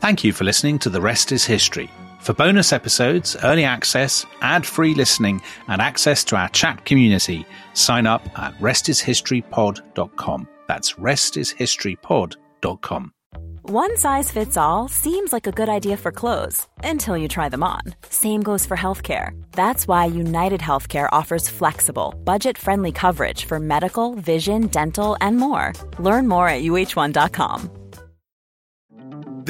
Thank you for listening to The Rest is History. For bonus episodes, early access, ad free listening, and access to our chat community, sign up at restishistorypod.com. That's restishistorypod.com. One size fits all seems like a good idea for clothes until you try them on. Same goes for healthcare. That's why United Healthcare offers flexible, budget friendly coverage for medical, vision, dental, and more. Learn more at uh1.com.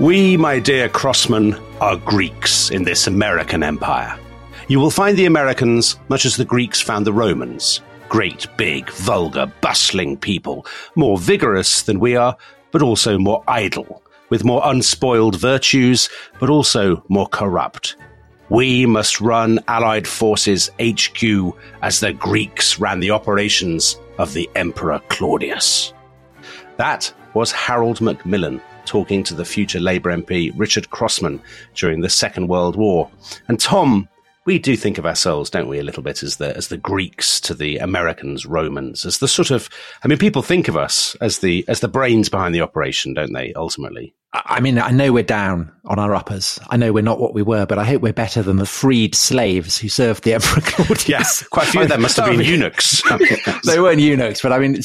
We, my dear Crossman, are Greeks in this American empire. You will find the Americans much as the Greeks found the Romans. Great, big, vulgar, bustling people, more vigorous than we are, but also more idle, with more unspoiled virtues, but also more corrupt. We must run Allied Forces HQ as the Greeks ran the operations of the Emperor Claudius. That was Harold Macmillan talking to the future Labour MP Richard Crossman during the Second World War. And Tom, we do think of ourselves, don't we, a little bit as the as the Greeks to the Americans, Romans, as the sort of I mean, people think of us as the as the brains behind the operation, don't they, ultimately? I mean, I know we're down on our uppers. I know we're not what we were, but I hope we're better than the freed slaves who served the Emperor Claudius. Yes, quite a few of them must have been eunuchs. they weren't eunuchs, but I mean,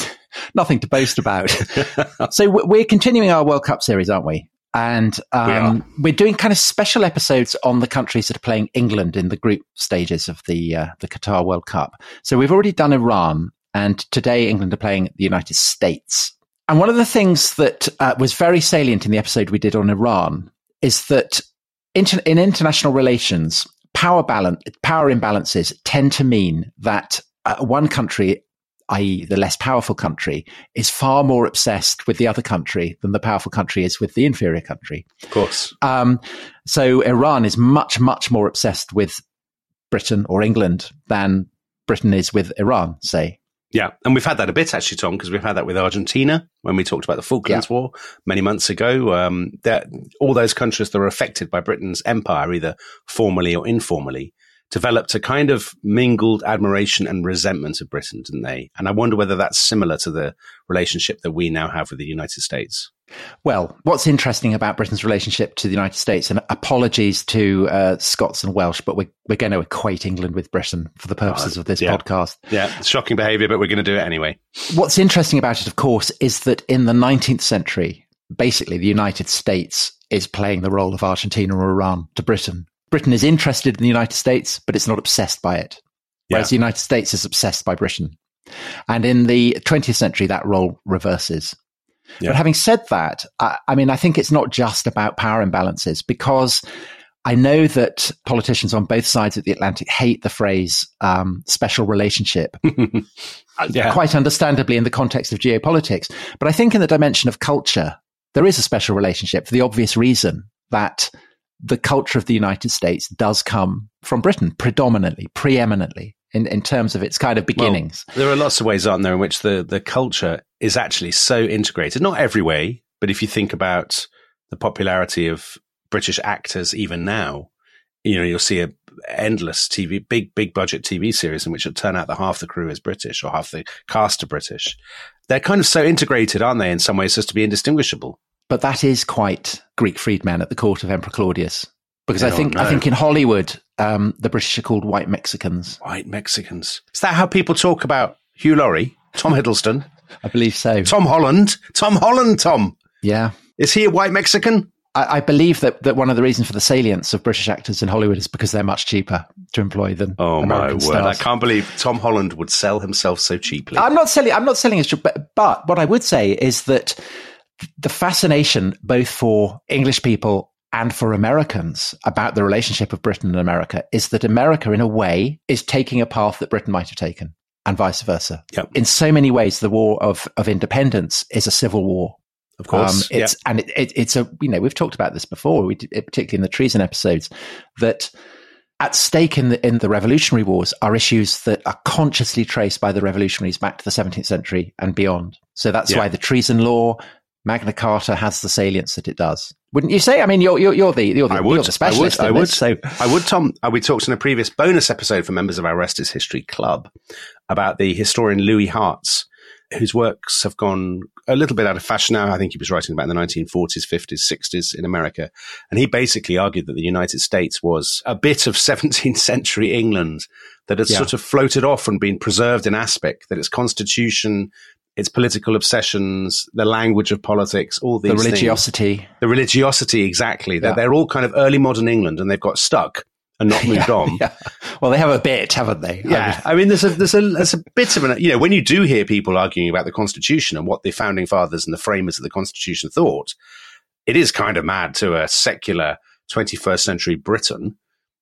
nothing to boast about. so we're continuing our World Cup series, aren't we? And um, we are doing kind of special episodes on the countries that are playing England in the group stages of the uh, the Qatar World Cup. So we've already done Iran, and today England are playing the United States. And one of the things that uh, was very salient in the episode we did on Iran is that inter- in international relations, power balance, power imbalances tend to mean that uh, one country, i.e., the less powerful country, is far more obsessed with the other country than the powerful country is with the inferior country. Of course. Um, so Iran is much, much more obsessed with Britain or England than Britain is with Iran, say. Yeah, and we've had that a bit actually, Tom, because we've had that with Argentina when we talked about the Falklands yeah. War many months ago. Um, that all those countries that are affected by Britain's empire, either formally or informally, developed a kind of mingled admiration and resentment of Britain, didn't they? And I wonder whether that's similar to the relationship that we now have with the United States. Well, what's interesting about Britain's relationship to the United States, and apologies to uh, Scots and Welsh, but we're, we're going to equate England with Britain for the purposes of this yeah. podcast. Yeah, shocking behaviour, but we're going to do it anyway. What's interesting about it, of course, is that in the 19th century, basically the United States is playing the role of Argentina or Iran to Britain. Britain is interested in the United States, but it's not obsessed by it. Whereas yeah. the United States is obsessed by Britain. And in the 20th century, that role reverses. Yeah. But having said that, I, I mean, I think it's not just about power imbalances because I know that politicians on both sides of the Atlantic hate the phrase um, special relationship, yeah. quite understandably in the context of geopolitics. But I think in the dimension of culture, there is a special relationship for the obvious reason that the culture of the United States does come from Britain predominantly, preeminently in, in terms of its kind of beginnings. Well, there are lots of ways, aren't there, in which the, the culture is actually so integrated. Not every way, but if you think about the popularity of British actors even now, you know, you'll see a endless TV, big, big budget TV series in which it turn out that half the crew is British or half the cast are British. They're kind of so integrated, aren't they, in some ways, as to be indistinguishable. But that is quite Greek freedmen at the court of Emperor Claudius. Because I, I think I think in Hollywood, um, the British are called white Mexicans. White Mexicans. Is that how people talk about Hugh Laurie, Tom Hiddleston, I believe so. Tom Holland. Tom Holland, Tom. Yeah. Is he a white Mexican? I, I believe that, that one of the reasons for the salience of British actors in Hollywood is because they're much cheaper to employ than Oh American my word! I can't believe Tom Holland would sell himself so cheaply. I'm not selling. I'm not selling his. But, but what I would say is that the fascination, both for English people and for Americans, about the relationship of Britain and America, is that America, in a way, is taking a path that Britain might have taken, and vice versa. Yep. In so many ways, the War of of Independence is a civil war. of course, Um, it's and it, it, it's a you know we've talked about this before, we did, particularly in the treason episodes, that at stake in the in the Revolutionary Wars are issues that are consciously traced by the revolutionaries back to the 17th century and beyond. So that's Yeah. why the treason law, Magna Carta, has the salience that it does. Wouldn't you say? I mean, you're you're, you're the you're the, I would. you're the specialist. I would. this, so I would, Tom. uh, We talked in a previous bonus episode for members of our Rest is History Club about the historian Louis Hartz, whose works have gone a little bit out of fashion now. I think he was writing about the 1940s, 50s, 60s in America. And he basically argued that the United States was a bit of 17th century England that had Yeah. sort of floated off and been preserved in aspect, that its constitution, its political obsessions, the language of politics, all these the things- religiosity. the religiosity exactly that Yeah. they're all kind of early modern england and they've got stuck and not moved on Yeah. Well, they have a bit, haven't they? yeah i mean there's a there's a there's a bit of an you know when you do hear people arguing about the constitution and what the founding fathers and the framers of the constitution thought it is kind of mad to a secular 21st century britain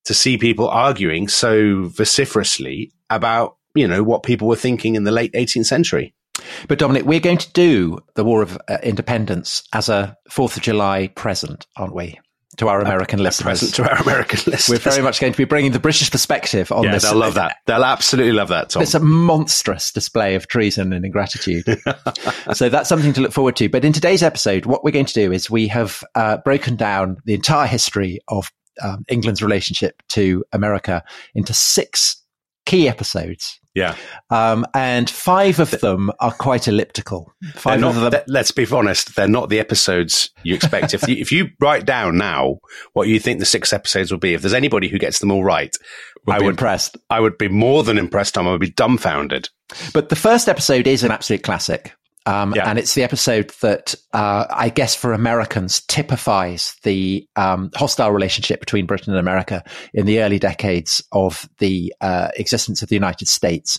to see people arguing so vociferously about you know what people were thinking in the late 18th century But Dominic, we're going to do the War of uh, Independence as a Fourth of July present, aren't we? To our American listeners. present to our american listeners We're very much going to be bringing the British perspective on yeah this. they'll love that they'll absolutely love that tom It's a monstrous display of treason and ingratitude. so that's something to look forward to. But in today's episode, what we're going to do is we have uh, broken down the entire history of um, England's relationship to America into six key episodes. Yeah Um, and five of them are quite elliptical. Five not, of them, th- let's be honest, they're not the episodes you expect. if, you, if you write down now what you think the six episodes will be, if there's anybody who gets them all right, would I be would impressed. I would be more than impressed. Tom, I would be dumbfounded. But the first episode is an absolute classic. Um, Yeah. And it's the episode that uh, I guess for Americans typifies the um, hostile relationship between Britain and America in the early decades of the uh, existence of the United States.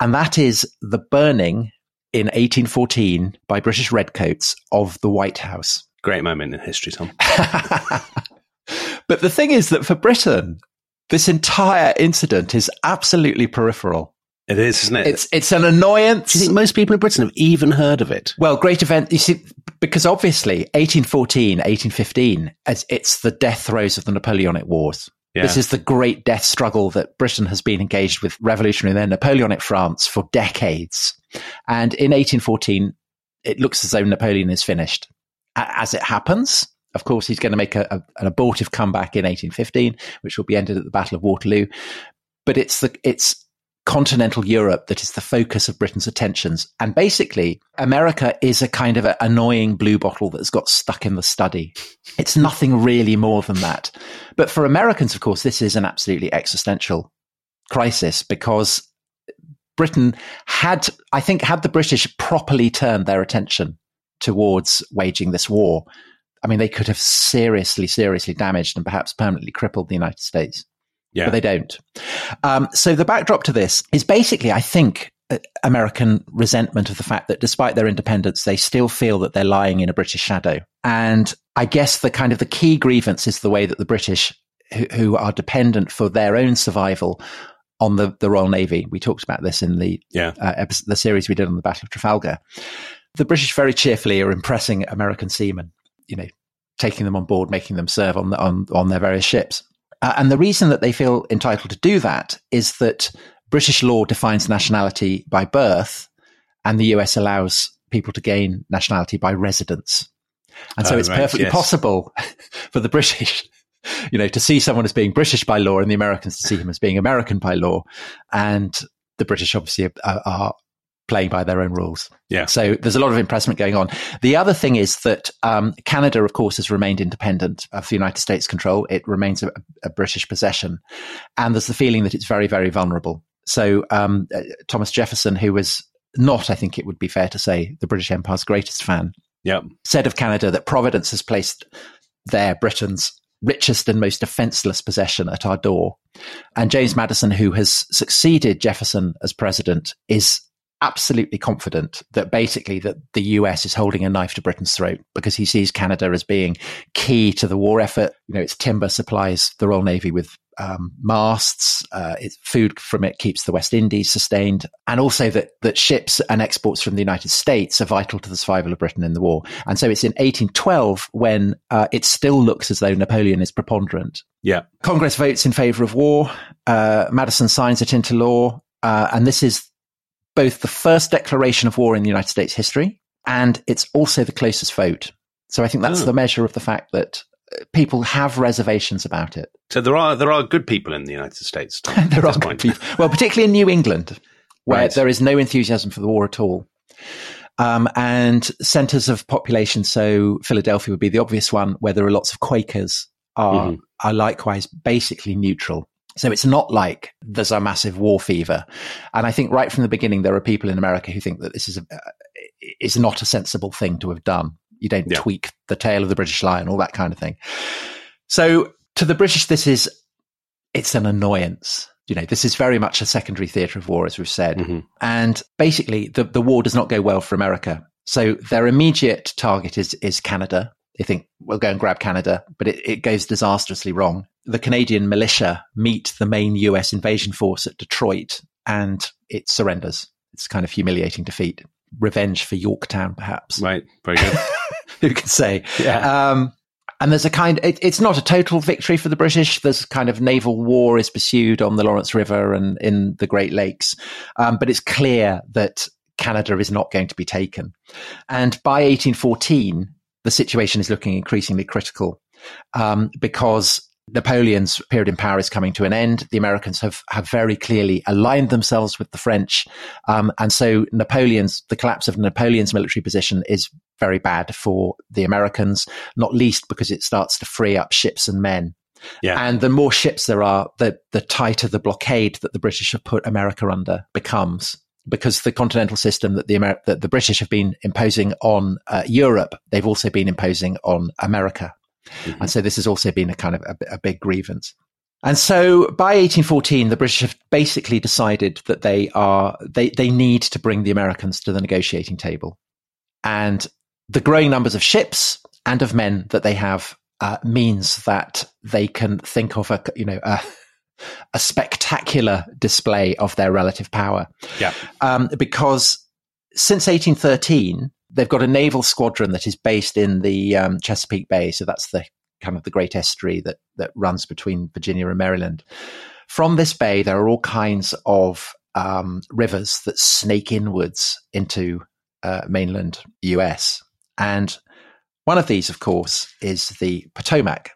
And that is the burning in 1814 by British redcoats of the White House. Great moment in history, Tom. but the thing is that for Britain, this entire incident is absolutely peripheral. It is, isn't it? It's it's an annoyance. Do you think most people in Britain have even heard of it? Well, great event. You see, because obviously 1814, 1815, as it's the death throes of the Napoleonic Wars. Yeah. This is the great death struggle that Britain has been engaged with revolutionary and then Napoleonic France for decades. And in 1814, it looks as though Napoleon is finished. As it happens, of course, he's going to make a, a, an abortive comeback in 1815, which will be ended at the Battle of Waterloo. But it's the it's continental Europe that is the focus of Britain's attentions. And basically, America is a kind of a annoying blue bottle that's got stuck in the study. It's nothing really more than that. But for Americans, of course, this is an absolutely existential crisis because Britain had, I think, had the British properly turned their attention towards waging this war, I mean, they could have seriously, seriously damaged and perhaps permanently crippled the United States Yeah. but they don't. Um, so the backdrop to this is basically, I think, uh, American resentment of the fact that despite their independence, they still feel that they're lying in a British shadow. And I guess the kind of the key grievance is the way that the British, who, who are dependent for their own survival on the, the Royal Navy, we talked about this in the Yeah. uh, episode, the series we did on the Battle of Trafalgar. The British very cheerfully are impressing American seamen, you know, taking them on board, making them serve on the, on on their various ships. Uh, and the reason that they feel entitled to do that is that British law defines nationality by birth, and the US allows people to gain nationality by residence. And so Oh, it's right, perfectly yes. possible for the British, you know, to see someone as being British by law and the Americans to see him as being American by law. And the British obviously are, are playing by their own rules. Yeah. So there's a lot of impressment going on. The other thing is that um, Canada, of course, has remained independent of the United States control. It remains a, a British possession. And there's the feeling that it's very, very vulnerable. So um, uh, Thomas Jefferson, who was not, I think it would be fair to say, the British Empire's greatest fan, Yeah. said of Canada that Providence has placed there Britain's richest and most defenseless possession at our door. And James Madison, who has succeeded Jefferson as president, is absolutely confident that basically that the US is holding a knife to Britain's throat because he sees Canada as being key to the war effort. You know, its timber supplies the Royal Navy with um, masts. Uh, its food from it keeps the West Indies sustained, and also that that ships and exports from the United States are vital to the survival of Britain in the war. And so it's in 1812 when uh, it still looks as though Napoleon is preponderant. Yeah. Congress votes in favour of war. Uh, Madison signs it into law, uh, and this is both the first declaration of war in the United States history, and it's also the closest vote. So I think that's Oh. the measure of the fact that uh, people have reservations about it. So there are there are good people in the United States. Tom, there this are point. good people. Well, particularly in New England, where Right. there is no enthusiasm for the war at all. Um, and centers of population, so Philadelphia would be the obvious one, where there are lots of Quakers, are Mhm. are likewise basically neutral. So it's not like there's a massive war fever. And I think right from the beginning, there are people in America who think that this is a, uh, is not a sensible thing to have done. You don't Yeah. tweak the tail of the British lion, all that kind of thing. So to the British, this is it's an annoyance. You know, this is very much a secondary theatre of war, as we've said. Mhm. And basically, the, the war does not go well for America. So their immediate target is is Canada. They think we'll go and grab Canada, but it, it goes disastrously wrong. The Canadian militia meet the main US invasion force at Detroit and it surrenders. It's kind of humiliating defeat. Revenge for Yorktown, perhaps. Right. Very good. Who can say? Yeah. Um, and there's a kind, it, it's not a total victory for the British. There's kind of naval war is pursued on the Lawrence River and in the Great Lakes. Um, but it's clear that Canada is not going to be taken. And by 1814, the situation is looking increasingly critical um, because Napoleon's period in power is coming to an end. The Americans have, have very clearly aligned themselves with the French. Um, and so Napoleon's, the collapse of Napoleon's military position is very bad for the Americans, not least because it starts to free up ships and men. Yeah. And the more ships there are, the, the tighter the blockade that the British have put America under becomes. Because the continental system that the Amer- that the British have been imposing on uh, Europe, they've also been imposing on America. And so this has also been a kind of a, a big grievance. And so by 1814, the British have basically decided that they are, they, they need to bring the Americans to the negotiating table. And the growing numbers of ships and of men that they have uh, means that they can think of a, you know, a, a spectacular display of their relative power. Yeah. Um, because since 1813, they've got a naval squadron that is based in the um, Chesapeake Bay. So that's the kind of the great estuary that, that runs between Virginia and Maryland. From this bay, there are all kinds of um, rivers that snake inwards into uh, mainland US. And one of these, of course, is the Potomac,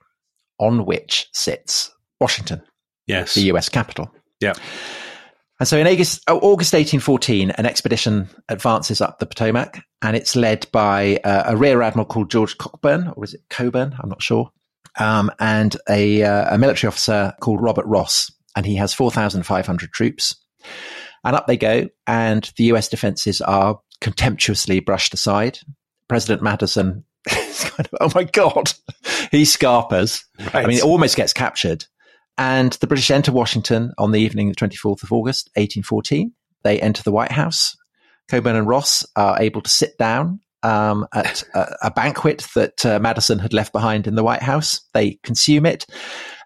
on which sits Washington, Yes. the US capital. Yeah. And so in August, oh, August 1814, an expedition advances up the Potomac and it's led by uh, a rear admiral called George Cockburn, or is it Coburn? I'm not sure. Um, and a, uh, a military officer called Robert Ross. And he has 4,500 troops. And up they go. And the US defenses are contemptuously brushed aside. President Madison is kind of, oh my God, he scarpers. I mean, it almost gets captured. And the British enter Washington on the evening of the 24th of August, 1814. They enter the White House. Coburn and Ross are able to sit down um, at a, a banquet that uh, Madison had left behind in the White House. They consume it,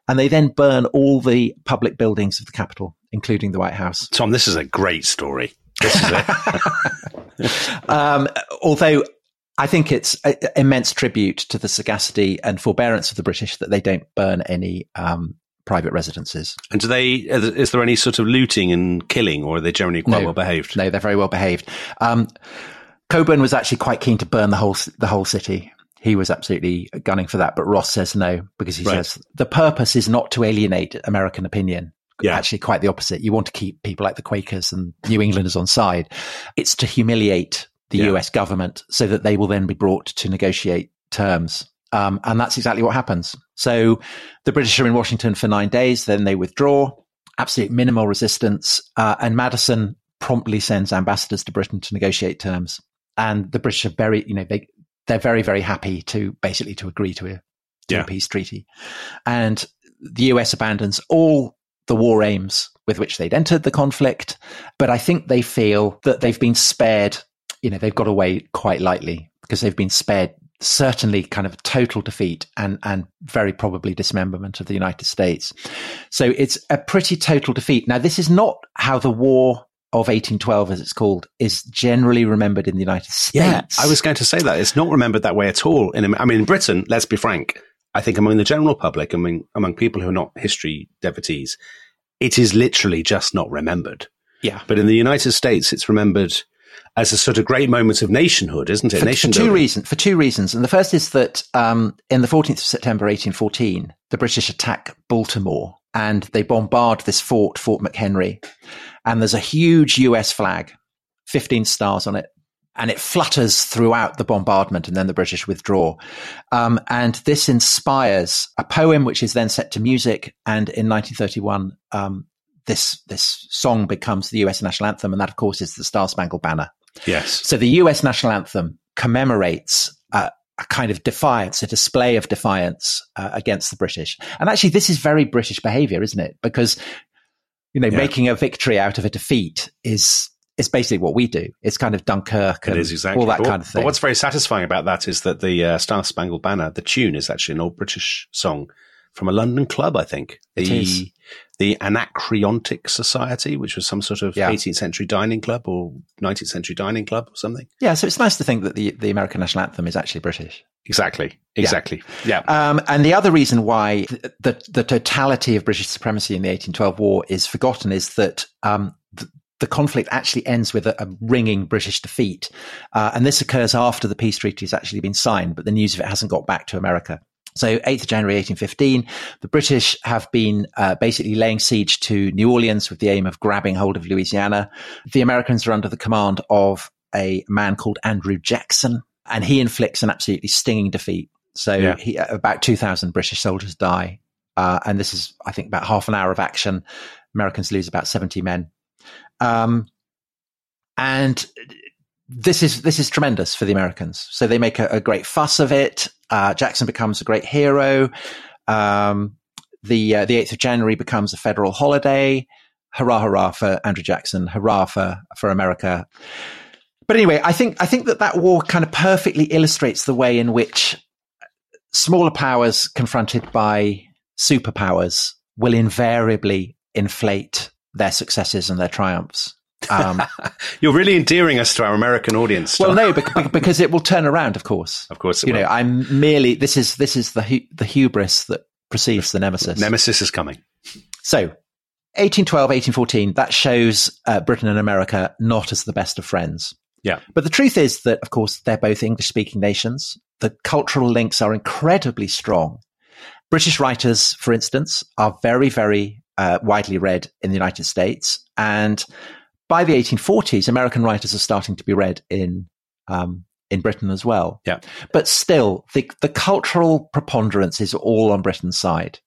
and they then burn all the public buildings of the Capitol, including the White House. Tom, this is a great story. This is it. Um, although I think it's an immense tribute to the sagacity and forbearance of the British that they don't burn any um, private residences. and do they? Is there any sort of looting and killing, or are they generally quite No. well behaved? No, they're very well behaved. Um, Coburn was actually quite keen to burn the whole the whole city. He was absolutely gunning for that, but Ross says no because he Right. says the purpose is not to alienate American opinion. Yeah. Actually, quite the opposite. You want to keep people like the Quakers and New Englanders on side. It's to humiliate the Yeah. US government so that they will then be brought to negotiate terms. Um, and that's exactly what happens. So the British are in Washington for nine days, then they withdraw, absolute minimal resistance. Uh, and Madison promptly sends ambassadors to Britain to negotiate terms. And the British are very, you know, they, they're very, very happy to basically to agree to a, to Yeah. a peace treaty. And the US abandons all the war aims with which they'd entered the conflict. But I think they feel that they've been spared, you know, they've got away quite lightly because they've been spared certainly kind of total defeat and, and very probably dismemberment of the United States. So it's a pretty total defeat. Now, this is not how the war of 1812, as it's called, is generally remembered in the United States. Yeah, I was going to say that. It's not remembered that way at all. In, I mean, in Britain, let's be frank, I think among the general public, among, among people who are not history devotees, it is literally just not remembered. yeah. But in the United States, it's remembered as a sort of great moment of nationhood, isn't it? for, Nation for two reasons. For two reasons, and the first is that um, in the 14th of September 1814, the British attack Baltimore and they bombard this fort, Fort McHenry, and there's a huge U.S. flag, 15 stars on it. And it flutters throughout the bombardment, and then the British withdraw. Um, and this inspires a poem, which is then set to music. And in 1931, um, this this song becomes the U.S. national anthem, and that, of course, is the Star Spangled Banner. Yes. So the US national anthem commemorates uh, a kind of defiance, a display of defiance uh, against the British. And actually, this is very British behavior, isn't it? Because, you know, Yeah. making a victory out of a defeat is is basically what we do. It's kind of Dunkirk and exactly all that But kind of thing. But what's very satisfying about that is that the uh, Star Spangled Banner, the tune, is actually an old British song from a London club, I think. It The is. The Anacreontic Society, which was some sort of Yeah. 18th century dining club or 19th century dining club or something. yeah, so it's nice to think that the, the American national anthem is actually British. Exactly. Exactly. Yeah. Um, and the other reason why th- the, the totality of British supremacy in the 1812 war is forgotten is that um, the, the conflict actually ends with a, a ringing British defeat. Uh, and this occurs after the peace treaty has actually been signed, but the news of it hasn't got back to America. So 8th of January 1815, the British have been uh, basically laying siege to New Orleans with the aim of grabbing hold of Louisiana. The Americans are under the command of a man called Andrew Jackson, and he inflicts an absolutely stinging defeat. So Yeah. he, about 2,000 British soldiers die. Uh, and this is, I think, about half an hour of action. Americans lose about 70 men. Um, and this is this is tremendous for the Americans. So they make a, a great fuss of it. Uh, Jackson becomes a great hero. Um, the uh, the eighth of January becomes a federal holiday. Hurrah, hurrah for Andrew Jackson! Hurrah for for America! But anyway, I think I think that that war kind of perfectly illustrates the way in which smaller powers confronted by superpowers will invariably inflate their successes and their triumphs. Um, You're really endearing us to our American audience. well, no, bec- bec- because it will turn around, of course. Of course you will. know, I'm merely this is this is the hu- the hubris that precedes the nemesis. Nemesis is coming. so, 1812, 1814, that shows uh, Britain and America not as the best of friends. Yeah. But the truth is that, of course, they're both English speaking nations. The cultural links are incredibly strong. British writers, for instance, are very, very uh, widely read in the United States. And by the 1840s, American writers are starting to be read in, um, in Britain as well. Yeah. But still, the, the cultural preponderance is all on Britain's side.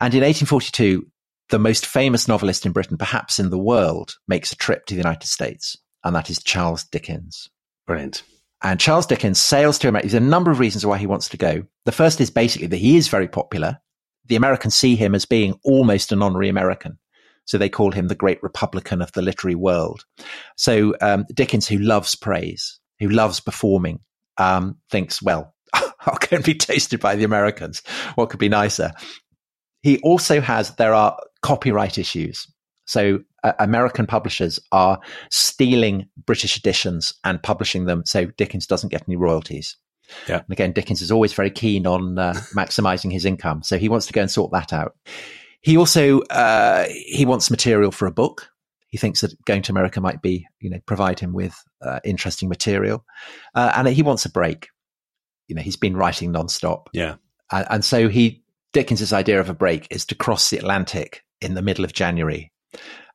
And in 1842, the most famous novelist in Britain, perhaps in the world, makes a trip to the United States, and that is Charles Dickens. Brilliant. And Charles Dickens sails to America. There's a number of reasons why he wants to go. The first is basically that he is very popular. The Americans see him as being almost an honorary American. So they call him the great Republican of the literary world. So um, Dickens, who loves praise, who loves performing, um, thinks, well, I'll go and be tasted by the Americans. What could be nicer? He also has, there are copyright issues. So uh, American publishers are stealing British editions and publishing them so Dickens doesn't get any royalties. Yeah. And again, Dickens is always very keen on uh, maximizing his income. So he wants to go and sort that out. He also, uh, he wants material for a book. He thinks that going to America might be, you know, provide him with uh, interesting material. Uh, and he wants a break. You know, he's been writing nonstop. Yeah. And, and so he, Dickens's idea of a break is to cross the Atlantic in the middle of January,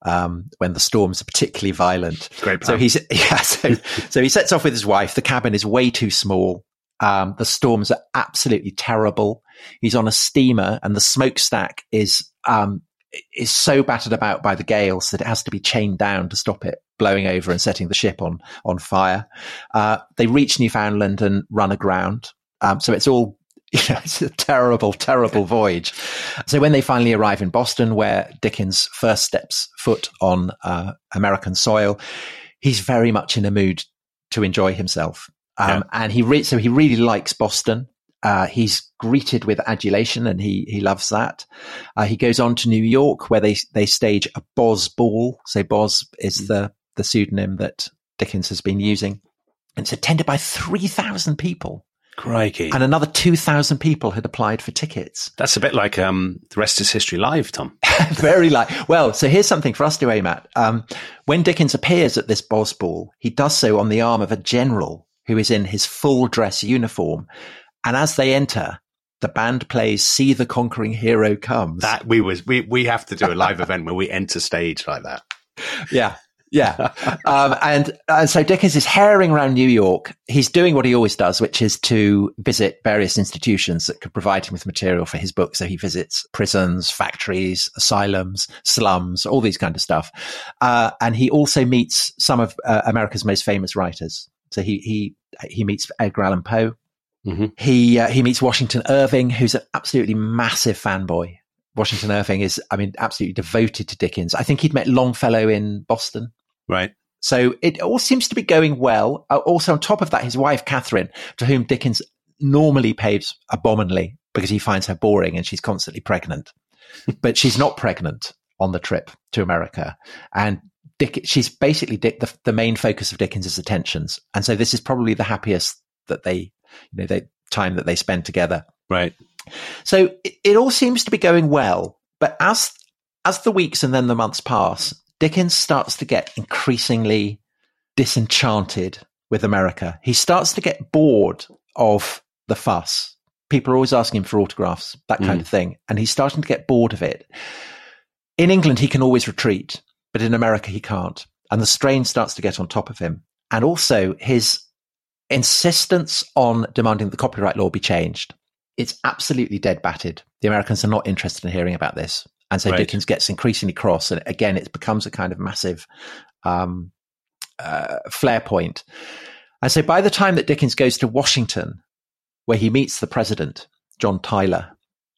um, when the storms are particularly violent. Great Plan. So he's yeah. So, so he sets off with his wife. The cabin is way too small. Um, the storms are absolutely terrible. He's on a steamer, and the smokestack is um, is so battered about by the gales that it has to be chained down to stop it blowing over and setting the ship on on fire. Uh, they reach Newfoundland and run aground. Um, so it's all you know, it's a terrible, terrible voyage. So when they finally arrive in Boston, where Dickens first steps foot on uh, American soil, he's very much in a mood to enjoy himself. Um, yeah. And he re- so he really likes Boston. Uh, he's greeted with adulation, and he he loves that. Uh, he goes on to New York, where they they stage a Boz ball. So Boz is the the pseudonym that Dickens has been using, and it's attended by three thousand people. Crikey. And another 2,000 people had applied for tickets. That's a bit like um, The Rest is History Live, Tom. Very like. Well, so here's something for us to aim at. Um, when Dickens appears at this Boz Ball, he does so on the arm of a general who is in his full dress uniform. And as they enter, the band plays "See the Conquering Hero Comes." That we was we we have to do a live event where we enter stage like that. Yeah, yeah. Um, and, and so Dickens is herring around New York. He's doing what he always does, which is to visit various institutions that could provide him with material for his book. So he visits prisons, factories, asylums, slums, all these kind of stuff. Uh, and he also meets some of uh, America's most famous writers. So he, he, he meets Edgar Allan Poe. Mm-hmm. He, uh, he meets Washington Irving, who's an absolutely massive fanboy Washington Irving is, I mean, absolutely devoted to Dickens. I think he'd met Longfellow in Boston. Right. So it all seems to be going well. Uh, also, on top of that, his wife, Catherine, to whom Dickens normally pays abominably because he finds her boring and she's constantly pregnant. but she's not pregnant on the trip to America. And Dick, she's basically Dick, the, the main focus of Dickens's attentions. And so this is probably the happiest that they, you know, they time that they spend together. Right. So it, it all seems to be going well. But as, as the weeks and then the months pass, Dickens starts to get increasingly disenchanted with America. He starts to get bored of the fuss. People are always asking him for autographs, that kind mm. of thing. And he's starting to get bored of it. In England, he can always retreat, but in America, he can't. And the strain starts to get on top of him. And also his insistence on demanding that the copyright law be changed. It's absolutely dead batted. The Americans are not interested in hearing about this. And so right. Dickens gets increasingly cross. And again, it becomes a kind of massive um, uh, flare point. And so by the time that Dickens goes to Washington, where he meets the president, John Tyler,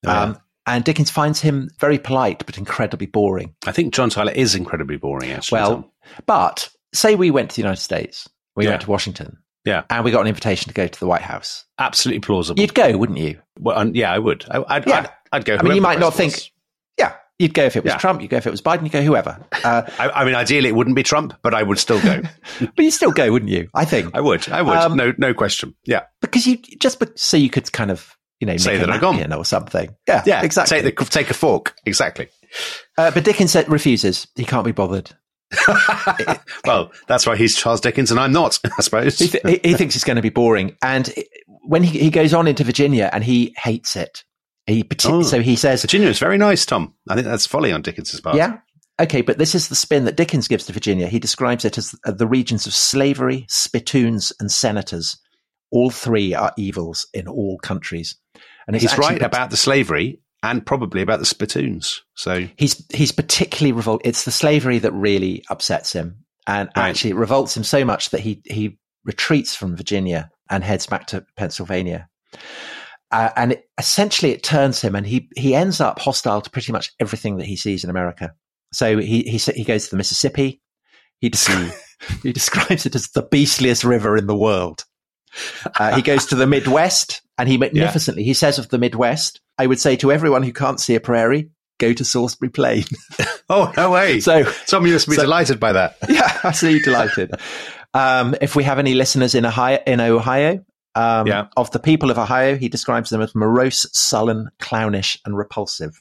oh, yeah. um, and Dickens finds him very polite but incredibly boring. I think John Tyler is incredibly boring, actually. Well, but say we went to the United States, we yeah. went to Washington, yeah, and we got an invitation to go to the White House. Absolutely plausible. You'd go, wouldn't you? Well, um, yeah, I would. I, would yeah. I'd, I'd, go. I mean, you might not think. Yeah, You'd go if it was yeah. Trump. You'd go if it was Biden. You'd go whoever. Uh, I, I, mean, ideally it wouldn't be Trump, but I would still go. but you'd still go, wouldn't you? I think I would. I would. Um, no, no question. Yeah, because you just so you could kind of you know say that I'm gone or something. Yeah, yeah, exactly. Take, the, take a fork. Exactly. Uh, but Dickens refuses. He can't be bothered. well, that's why he's Charles Dickens and I'm not, I suppose. he, th- he thinks it's going to be boring. And when he, he goes on into Virginia and he hates it, he oh, so he says Virginia is very nice, Tom. I think that's folly on Dickens's part. Yeah. Okay, but this is the spin that Dickens gives to Virginia. He describes it as the regions of slavery, spittoons, and senators. All three are evils in all countries. And he's right about the slavery and probably about the spittoons. So he's he's particularly revolt. It's the slavery that really upsets him, and right. actually it revolts him so much that he he retreats from Virginia and heads back to Pennsylvania. Uh, and it, essentially it turns him and he, he ends up hostile to pretty much everything that he sees in America. So he, he, he goes to the Mississippi. He, des- he describes it as the beastliest river in the world. Uh, he goes to the Midwest and he magnificently, yeah. he says of the Midwest, I would say to everyone who can't see a prairie, go to Salisbury Plain. oh, no way. So some of you must be so, delighted by that. Yeah, absolutely delighted. Um, if we have any listeners in Ohio, in Ohio um, yeah. Of the people of Ohio, he describes them as morose, sullen, clownish, and repulsive.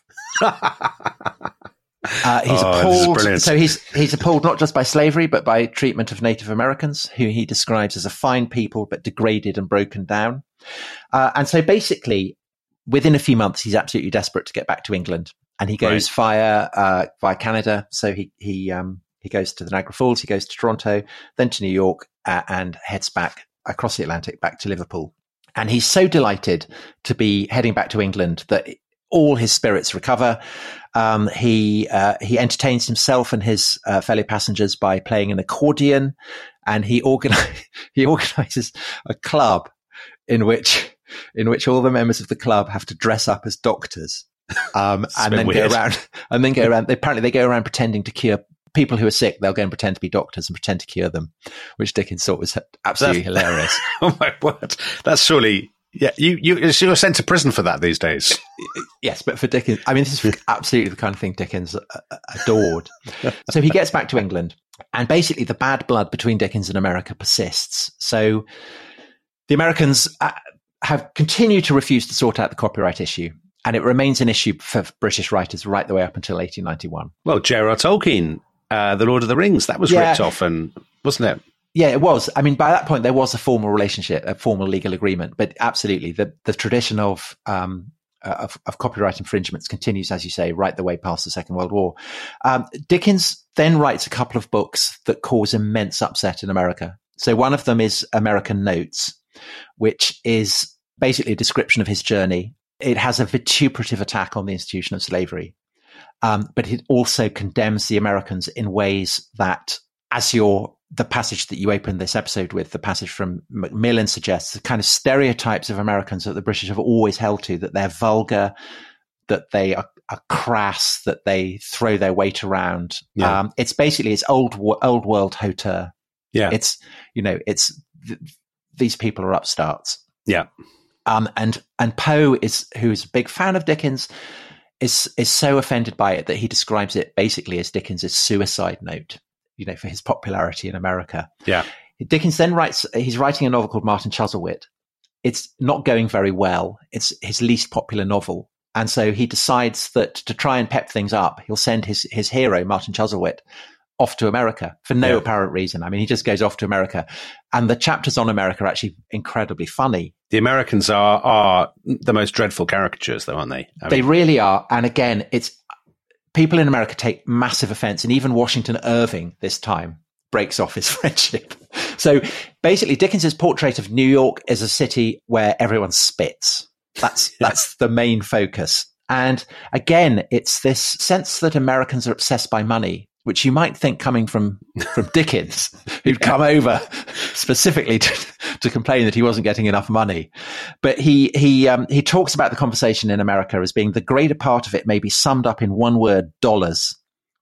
Uh, he's oh, appalled. So he's he's appalled not just by slavery, but by treatment of Native Americans, who he describes as a fine people but degraded and broken down. Uh, and so basically, within a few months, he's absolutely desperate to get back to England, and he goes right. via uh, via Canada. So he he um, he goes to the Niagara Falls, he goes to Toronto, then to New York, uh, and heads back across the Atlantic back to Liverpool. And he's so delighted to be heading back to England that all his spirits recover. Um, he uh, he entertains himself and his uh, fellow passengers by playing an accordion, and he organize, he organizes a club in which in which all the members of the club have to dress up as doctors, um, and then weird. go around and then go around. Apparently, they go around pretending to cure people who are sick. They'll go and pretend to be doctors and pretend to cure them, which Dickens thought was absolutely That's, hilarious. oh my word! That's surely yeah, you, you, you're sent to prison for that these days. yes, but for Dickens, I mean, this is absolutely the kind of thing Dickens uh, adored. so he gets back to England, and basically the bad blood between Dickens and America persists. So the Americans uh, have continued to refuse to sort out the copyright issue. And it remains an issue for British writers right the way up until 1891. Well, J.R.R. Tolkien, uh, The Lord of the Rings, that was yeah. ripped off, and wasn't it? Yeah, it was. I mean, by that point, there was a formal relationship, a formal legal agreement. But absolutely, the the tradition of um, uh, of, of, copyright infringements continues, as you say, right the way past the Second World War. Um, Dickens then writes a couple of books that cause immense upset in America. So one of them is American Notes, which is basically a description of his journey. It has a vituperative attack on the institution of slavery, um, but it also condemns the Americans in ways that, as your the passage that you opened this episode with, the passage from Macmillan suggests the kind of stereotypes of Americans that the British have always held to, that they're vulgar, that they are, are crass, that they throw their weight around. Yeah. Um, it's basically, it's old, old world hauteur. Yeah. It's, you know, it's, th- these people are upstarts. Yeah. Um, and, and Poe is, who's a big fan of Dickens, is, is so offended by it that he describes it basically as Dickens's suicide note you know, for his popularity in America. Yeah. Dickens then writes, he's writing a novel called Martin Chuzzlewit. It's not going very well. It's his least popular novel. And so he decides that to try and pep things up, he'll send his, his hero, Martin Chuzzlewit, off to America for no yeah. apparent reason. I mean, he just goes off to America. And the chapters on America are actually incredibly funny. The Americans are, are the most dreadful caricatures, though, aren't they? I they really are. And again, it's people in America take massive offense, and even Washington Irving this time breaks off his friendship. So basically, Dickens's portrait of New York is a city where everyone spits. That's yeah. that's the main focus. And again, it's this sense that Americans are obsessed by money, which you might think coming from from Dickens, who'd yeah. come over specifically to, to complain that he wasn't getting enough money. But he he um, he talks about the conversation in America as being the greater part of it may be summed up in one word: dollars.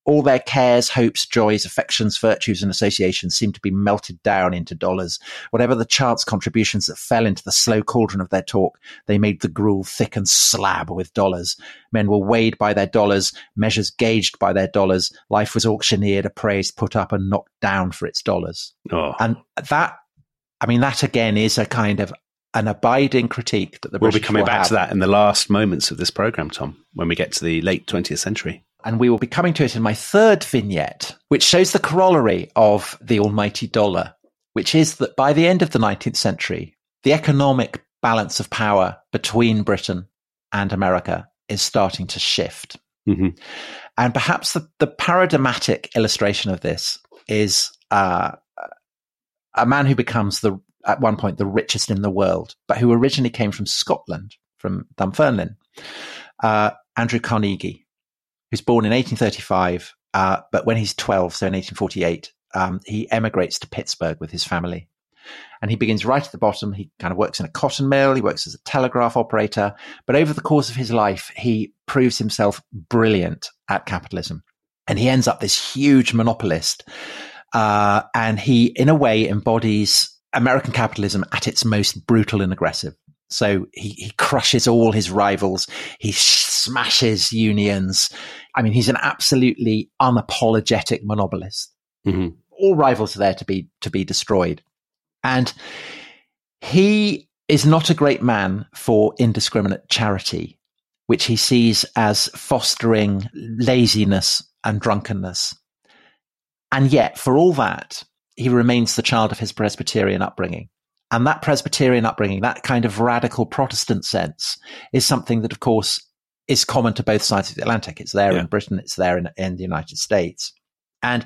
All their cares, hopes, joys, affections, virtues, and associations seemed to be melted down into dollars. Whatever the chance contributions that fell into the slow cauldron of their talk, they made the gruel thick and slab with dollars. Men were weighed by their dollars, measures gauged by their dollars. Life was auctioneered, appraised, put up, and knocked down for its dollars. Oh. And that I mean, that again is a kind of an abiding critique that the we'll British be coming back have. to that in the last moments of this program, Tom, when we get to the late 20th century. And we will be coming to it in my third vignette, which shows the corollary of the almighty dollar, which is that by the end of the 19th century, the economic balance of power between Britain and America is starting to shift. Mm-hmm. And perhaps the, the paradigmatic illustration of this is uh, a man who becomes the at one point the richest in the world, but who originally came from Scotland, from Dunfermline, uh, Andrew Carnegie, who's born in 1835, uh, but when he's 12, so in 1848, um, he emigrates to Pittsburgh with his family. And he begins right at the bottom. He kind of works in a cotton mill. He works as a telegraph operator. But over the course of his life, he proves himself brilliant at capitalism. And he ends up this huge monopolist uh, and he, in a way, embodies American capitalism at its most brutal and aggressive. So he, he crushes all his rivals. He smashes unions. I mean, he's an absolutely unapologetic monopolist. Mm-hmm. All rivals are there to be, to be destroyed. And he is not a great man for indiscriminate charity, which he sees as fostering laziness and drunkenness. And yet, for all that, he remains the child of his Presbyterian upbringing. And that Presbyterian upbringing, that kind of radical Protestant sense, is something that, of course, is common to both sides of the Atlantic. It's there yeah. in Britain, it's there in, in, the United States. And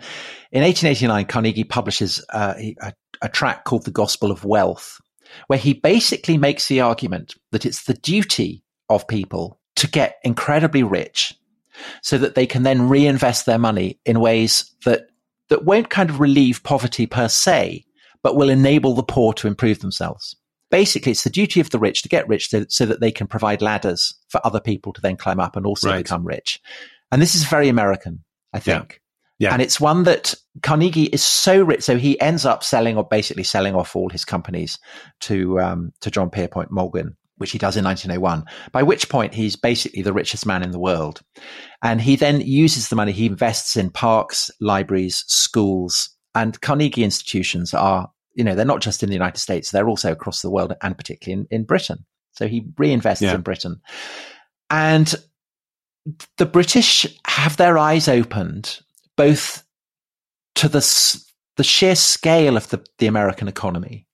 in 1889, Carnegie publishes uh, a, a tract called The Gospel of Wealth, where he basically makes the argument that it's the duty of people to get incredibly rich so that they can then reinvest their money in ways that, that won't kind of relieve poverty per se, but will enable the poor to improve themselves. Basically, it's the duty of the rich to get rich so, so that they can provide ladders for other people to then climb up and also Right. become rich. And this is very American, I Yeah. think. Yeah. And it's one that Carnegie is so rich. So he ends up selling or basically selling off all his companies to, um, to John Pierpont Morgan, which he does in 1901, by which point he's basically the richest man in the world. And he then uses the money, he invests in parks, libraries, schools, and Carnegie institutions are, you know, they're not just in the United States, they're also across the world and particularly in, in Britain. So he reinvests Yeah. in Britain. And the British have their eyes opened both to the the sheer scale of the, the American economy.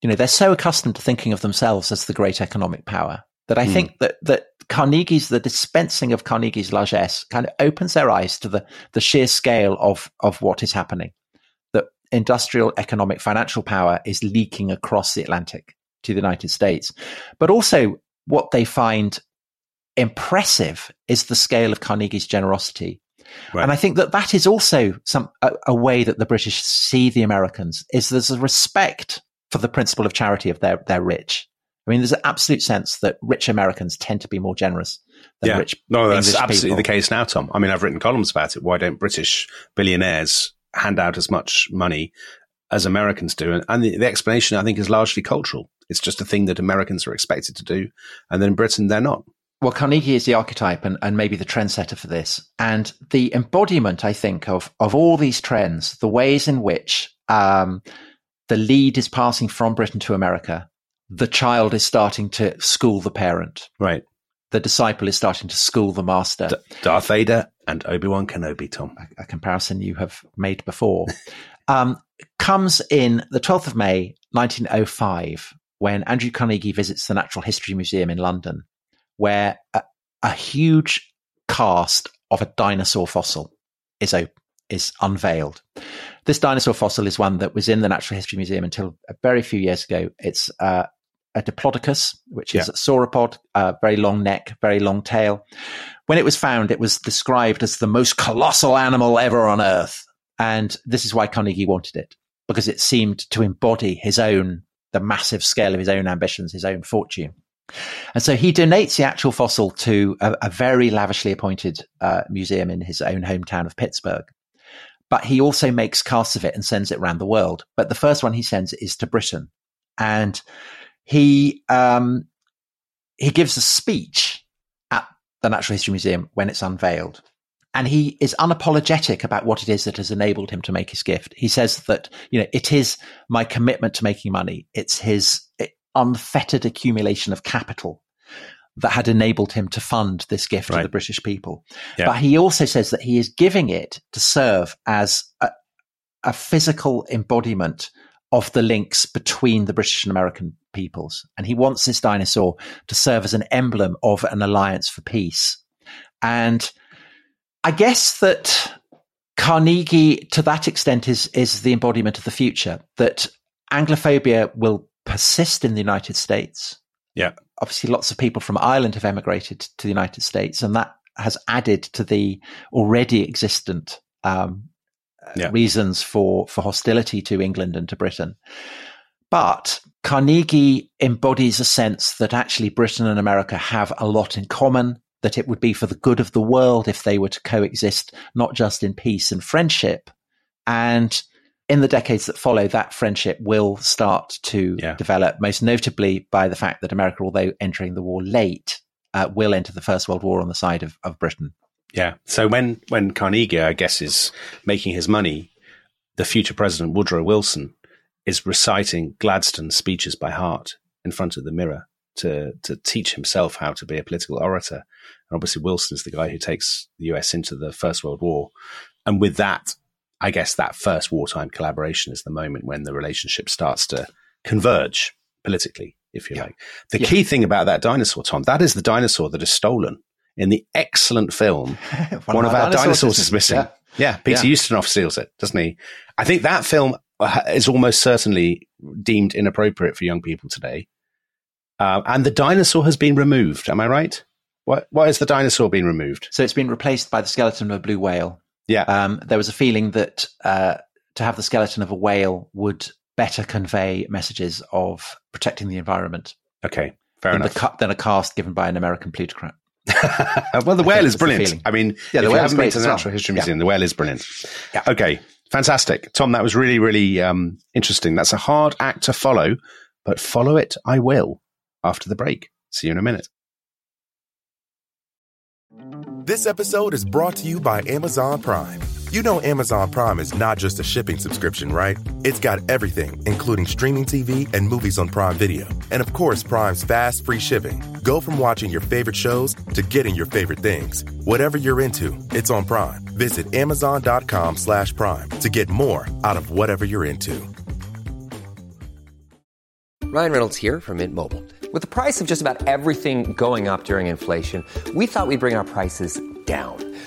You know, they're so accustomed to thinking of themselves as the great economic power that I Hmm. think that that Carnegie's the dispensing of Carnegie's largesse kind of opens their eyes to the the sheer scale of of what is happening. Industrial, economic, financial power is leaking across the Atlantic to the United States, but also what they find impressive is the scale of Carnegie's generosity. Right. And I think that that is also some a, a way that the British see the Americans is there's a respect for the principle of charity of their their rich. I mean, there's an absolute sense that rich Americans tend to be more generous than yeah. rich no, that's English absolutely people. the case now, Tom. I mean, I've written columns about it. Why don't British billionaires hand out as much money as Americans do? And, and the, the explanation, I think, is largely cultural. It's just a thing that Americans are expected to do, and then in Britain they're not. Well, Carnegie is the archetype and, and maybe the trendsetter for this. And the embodiment, I think, of, of all these trends, the ways in which um, the lead is passing from Britain to America, the child is starting to school the parent, Right. the disciple is starting to school the master. D- Darth Vader and Obi Wan Kenobi, Tom. a comparison you have made before, um, comes in the 12th of May, 1905, when Andrew Carnegie visits the Natural History Museum in London, where a, a huge cast of a dinosaur fossil is op- is unveiled. This dinosaur fossil is one that was in the Natural History Museum until a very few years ago. It's uh, a Diplodocus, which is Yeah. a sauropod, uh, very long neck, very long tail. When it was found, it was described as the most colossal animal ever on Earth. And this is why Carnegie wanted it, because it seemed to embody his own, the massive scale of his own ambitions, his own fortune. And so he donates the actual fossil to a, a very lavishly appointed uh, museum in his own hometown of Pittsburgh. But he also makes casts of it and sends it around the world. But the first one he sends is to Britain. And he um, he gives a speech at the Natural History Museum when it's unveiled. And he is unapologetic about what it is that has enabled him to make his gift. He says that, you know, it is my commitment to making money. It's his eh, unfettered accumulation of capital that had enabled him to fund this gift to the British people. Yeah. But he also says that he is giving it to serve as a, a physical embodiment of the links between the British and American peoples. And he wants this dinosaur to serve as an emblem of an alliance for peace. And I guess that Carnegie, to that extent, is, is the embodiment of the future, that Anglophobia will persist in the United States. Yeah. Obviously, lots of people from Ireland have emigrated to the United States, and that has added to the already existent um, Yeah. reasons for, for hostility to England and to Britain. But Carnegie embodies a sense that actually Britain and America have a lot in common, that it would be for the good of the world if they were to coexist, not just in peace and friendship. And in the decades that follow, that friendship will start to Yeah. develop, most notably by the fact that America, although entering the war late, uh, will enter the First World War on the side of, of Britain. Yeah. So when when Carnegie, I guess, is making his money, the future president Woodrow Wilson is reciting Gladstone's speeches by heart in front of the mirror to to teach himself how to be a political orator. And obviously, Wilson is the guy who takes the US into the First World War, and with that, I guess that first wartime collaboration is the moment when the relationship starts to converge politically, if you like. The Yeah. key thing about that dinosaur, Tom, that is the dinosaur that is stolen in the excellent film one, of our dinosaurs, is missing. Yeah. Yeah, Peter Yeah. Ustinov steals it, doesn't he? I think that film uh, is almost certainly deemed inappropriate for young people today. Uh, and the dinosaur has been removed. Am I right? Why, why has the dinosaur been removed? So it's been replaced by the skeleton of a blue whale. Yeah. Um, there was a feeling that uh, to have the skeleton of a whale would better convey messages of protecting the environment okay. Fair than, enough. the ca- than a cast given by an American plutocrat. well, the I whale is brilliant. I mean, Yeah, the if you whale's haven't been to the well. Natural History Yeah. Museum, the whale is brilliant. Yeah. Okay, fantastic, Tom. That was really, really um, interesting. That's a hard act to follow, but follow it, I will. After the break. See you in a minute. This episode is brought to you by Amazon Prime. You know Amazon Prime is not just a shipping subscription, right? It's got everything, including streaming TV and movies on Prime Video. And of course, Prime's fast, free shipping. Go from watching your favorite shows to getting your favorite things. Whatever you're into, it's on Prime. Visit amazon.com slash prime to get more out of whatever you're into. Ryan Reynolds here from Mint Mobile. With the price of just about everything going up during inflation, we thought we'd bring our prices down.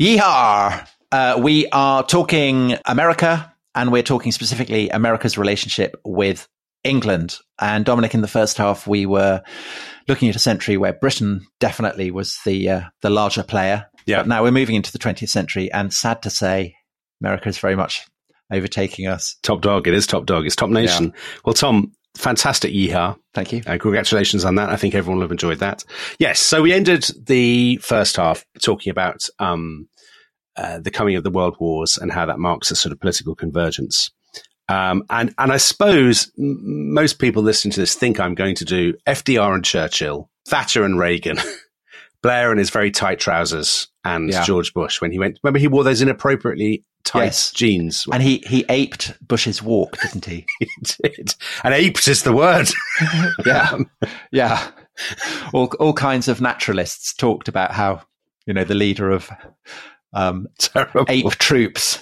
Yeehaw! Uh, we are talking America, and we're talking specifically America's relationship with England. And Dominic, in the first half, we were looking at a century where Britain definitely was the uh, the larger player. Yeah. But now we're moving into the 20th century, and sad to say, America is very much overtaking us. Top dog. It is top dog. It's top nation. Well, Tom, fantastic yeehaw. Thank you. Uh, congratulations on that. I think everyone will have enjoyed that. Yes. So we ended the first half talking about um, uh, the coming of the world wars and how that marks a sort of political convergence. Um, and and I suppose m- most people listening to this think I'm going to do FDR and Churchill, Thatcher and Reagan, Blair and his very tight trousers, and Yeah. George Bush when he went. Remember, he wore those inappropriately tight Yes. jeans. And he, he aped Bush's walk, didn't he? he did. And aped is the word. yeah, yeah. All all kinds of naturalists talked about how you know the leader of um, Terrible. ape troops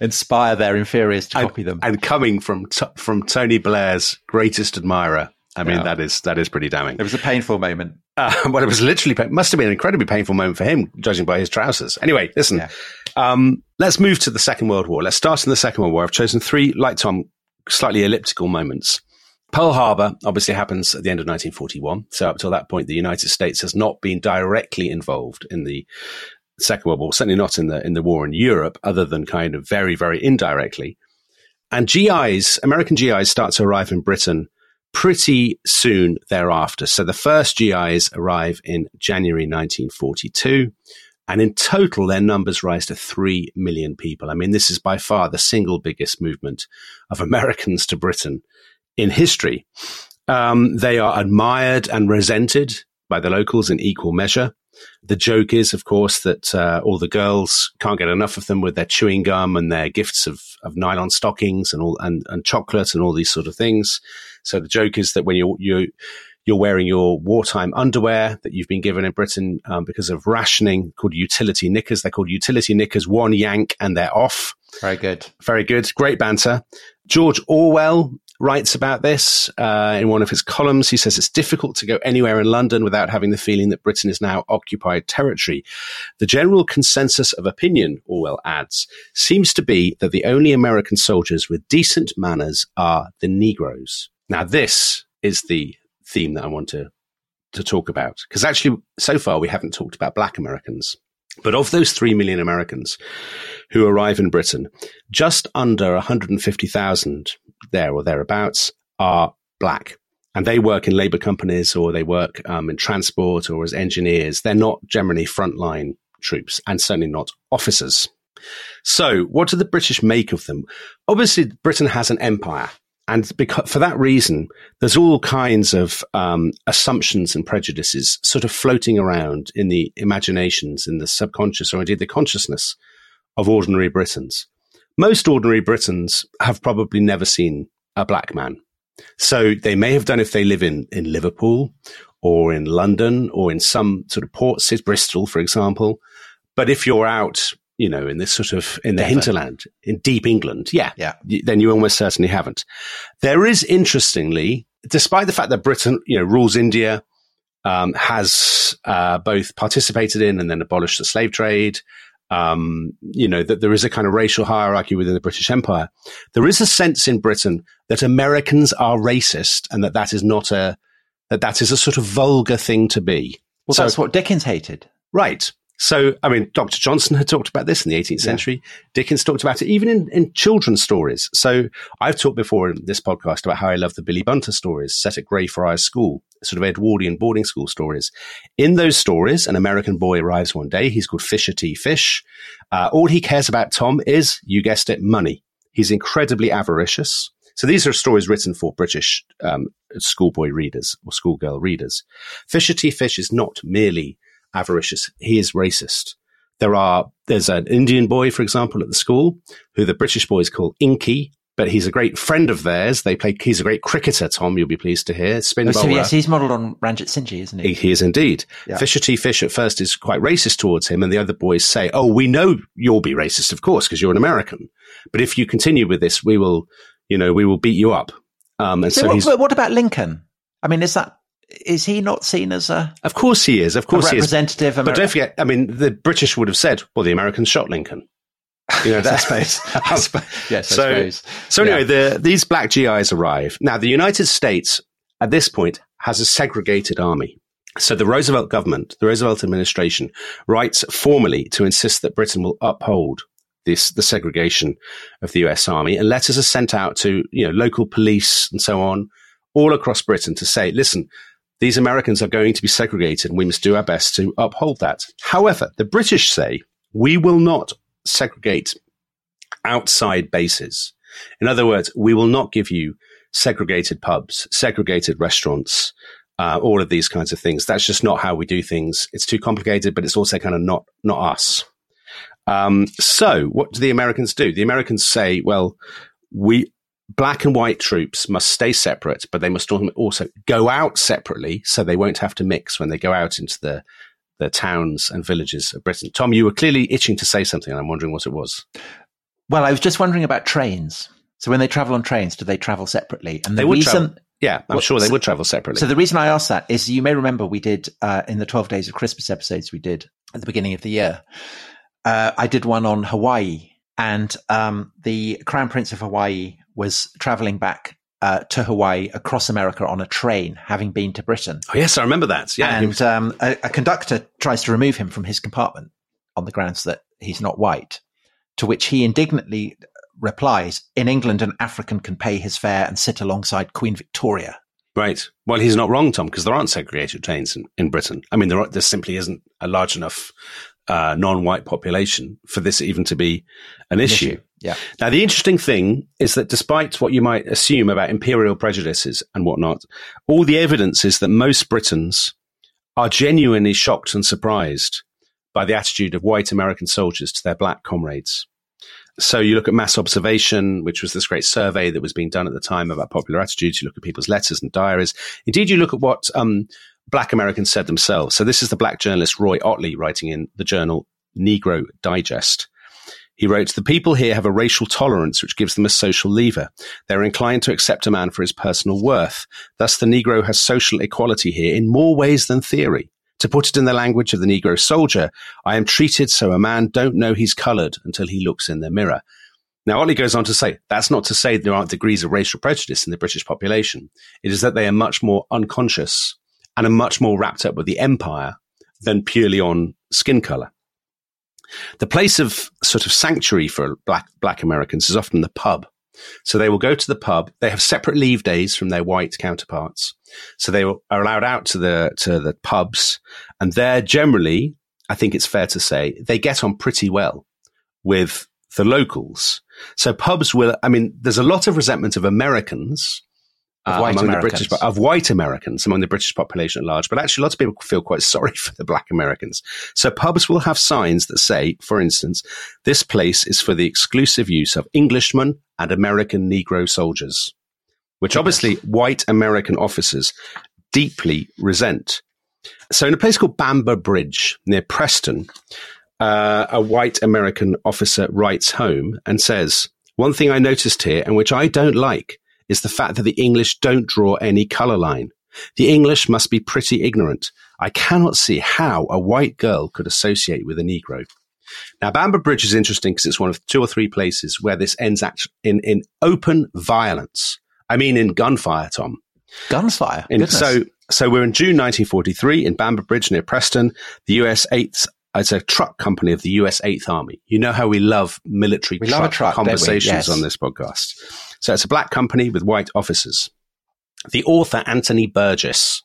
inspire their inferiors to and, copy them. and coming from t- from Tony Blair's greatest admirer. I mean, Yeah. that is that is pretty damning. it was a painful moment. Uh, well, it was literally must have been an incredibly painful moment for him, judging by his trousers. Anyway, listen, Yeah. um, let's move to the Second World War. Let's start in the Second World War. I've chosen three, like Tom, slightly elliptical moments. Pearl Harbor obviously happens at the end of 1941. So up till that point, the United States has not been directly involved in the Second World War, certainly not in the in the war in Europe, other than kind of very, very indirectly. And GIs, American GIs, start to arrive in Britain pretty soon thereafter. So the first GIs arrive in January 1942. And in total, their numbers rise to 3 million people. I mean, this is by far the single biggest movement of Americans to Britain in history. Um, they are admired and resented by the locals in equal measure. The joke is, of course, that uh, all the girls can't get enough of them with their chewing gum and their gifts of, of nylon stockings and all and, and chocolate and all these sort of things. So the joke is that when you you you're wearing your wartime underwear that you've been given in Britain um, because of rationing, called utility knickers. They're called utility knickers. One yank and they're off. Very good. Very good. Great banter. George Orwell writes about this uh, in one of his columns. He says it's difficult to go anywhere in London without having the feeling that Britain is now occupied territory. The general consensus of opinion, Orwell adds, seems to be that the only American soldiers with decent manners are the Negroes. Now, this is the theme that I want to to talk about because actually, so far we haven't talked about Black Americans. But of those 3 million Americans who arrive in Britain, just under 150,000 there or thereabouts are black. And they work in labor companies or they work um, in transport or as engineers. They're not generally frontline troops and certainly not officers. So, what do the British make of them? Obviously, Britain has an empire. And because, for that reason, there's all kinds of um, assumptions and prejudices sort of floating around in the imaginations, in the subconscious, or indeed the consciousness of ordinary Britons. Most ordinary Britons have probably never seen a black man. So they may have done if they live in, in Liverpool or in London or in some sort of port city, Bristol, for example. But if you're out, you know, in this sort of, in the Devon. hinterland, in deep England, yeah, Yeah. then you almost certainly haven't. There is interestingly, despite the fact that Britain, you know, rules India, um, has uh, both participated in and then abolished the slave trade. Um, you know that there is a kind of racial hierarchy within the British Empire. There is a sense in Britain that Americans are racist, and that that is not a that that is a sort of vulgar thing to be. Well, So- that's what Dickens hated. Right. So, I mean, Dr. Johnson had talked about this in the 18th century. Dickens talked about it even in, in children's stories. So, I've talked before in this podcast about how I love the Billy Bunter stories set at Greyfriars School, sort of Edwardian boarding school stories. In those stories, an American boy arrives one day. He's called Fisher T. Fish. Uh, all he cares about, Tom, is, you guessed it, money. He's incredibly avaricious. So these are stories written for British um, schoolboy readers or schoolgirl readers. Fisher T. Fish is not merely avaricious; he is racist. There are there's an Indian boy, for example, at the school who the British boys call Inky, but he's a great friend of theirs. They play. He's a great cricketer. Tom, you'll be pleased to hear. Spin Oh, so yes, he's modelled on Ranjit Singh, isn't he? He, he is indeed. Yeah. Fisher T. Fish at first is quite racist towards him, and the other boys say, "Oh, we know you'll be racist, of course, because you're an American. But if you continue with this, we will, you know, we will beat you up." Um, and So, so, what, what about Lincoln? I mean, is that is he not seen as a, of course, he is. Of course, he is. representative? But Ameri- don't forget, I mean, the British would have said, "Well, the Americans shot Lincoln." You know, that's suppose. Yes, so, suppose. so anyway, Yeah. the, these black GIs arrive. Now, the United States at this point has a segregated army. So the Roosevelt government, the Roosevelt administration, writes formally to insist that Britain will uphold this the segregation of the U.S. Army, and letters are sent out to you know local police and so on all across Britain to say, listen. These Americans are going to be segregated, and we must do our best to uphold that. However, the British say we will not segregate outside bases. In other words, we will not give you segregated pubs, segregated restaurants, uh, all of these kinds of things. That's just not how we do things. It's too complicated, but it's also kind of not not us. Um, so, what do the Americans do? The Americans say, well, we black and white troops must stay separate, but they must also go out separately, so they won't have to mix when they go out into the the towns and villages of Britain. Tom, you were clearly itching to say something, and I'm wondering what it was. Well, I was just wondering about trains. So when they travel on trains, do they travel separately? And the They would reason, travel- Yeah, I'm Well, sure they would travel separately. So the reason I asked that is you may remember we did uh, in the 12 days of Christmas episodes we did at the beginning of the year. Uh, I did one on Hawaii and um, the Crown Prince of Hawaii was traveling back uh, to Hawaii across America on a train, having been to Britain. oh, yes, I remember that. Yeah, and um, a, a conductor tries to remove him from his compartment on the grounds that he's not white. To which he indignantly replies, "In England, an African can pay his fare and sit alongside Queen Victoria." right. Well, he's not wrong, Tom, because there aren't segregated trains in, in Britain. I mean, there, are, there simply isn't a large enough uh, non-white population for this even to be an issue. issue, yeah. Now, the interesting thing is that despite what you might assume about imperial prejudices and whatnot, all the evidence is that most Britons are genuinely shocked and surprised by the attitude of white American soldiers to their black comrades. So you look at mass observation, which was this great survey that was being done at the time about popular attitudes. You look at people's letters and diaries. Indeed, you look at what um, black Americans said themselves. So this is the black journalist Roi Ottley writing in the journal Negro Digest. He wrote, The people here have a racial tolerance which gives them a social lever. They're inclined to accept a man for his personal worth. Thus, the Negro has social equality here in more ways than theory. To put it in the language of the Negro soldier, I am treated so a man don't know he's colored until he looks in the mirror. Now, Ottley goes on to say, that's not to say there aren't degrees of racial prejudice in the British population. It is that they are much more unconscious and are much more wrapped up with the empire than purely on skin color. The place of sort of sanctuary for black, black Americans is often the pub. So they will go to the pub. They have separate leave days from their white counterparts. So they are allowed out to the, to the pubs and there generally, I think it's fair to say they get on pretty well with the locals. So pubs will, I mean, there's a lot of resentment of Americans Of white among the Americans. British, of white Americans among the British population at large, but actually lots of people feel quite sorry for the black Americans. So pubs will have signs that say, for instance, this place is for the exclusive use of Englishmen and American Negro soldiers, which obviously white American officers deeply resent. So in a place called Bamber Bridge near Preston, uh, a white American officer writes home and says, one thing I noticed here and which I don't like is the fact that the English don't draw any color line. The English must be pretty ignorant. I cannot see how a white girl could associate with a Negro. Now, Bamber Bridge is interesting because it's one of two or three places where this ends act- in, in open violence. I mean, in gunfire, Tom. Gunfire. In, so, so we're in June 1943 in Bamber Bridge near Preston. The US 8th, it's a truck company of the US 8th Army. You know how we love military We love truck, conversations Yes. on this podcast. So it's a black company with white officers. The author Anthony Burgess,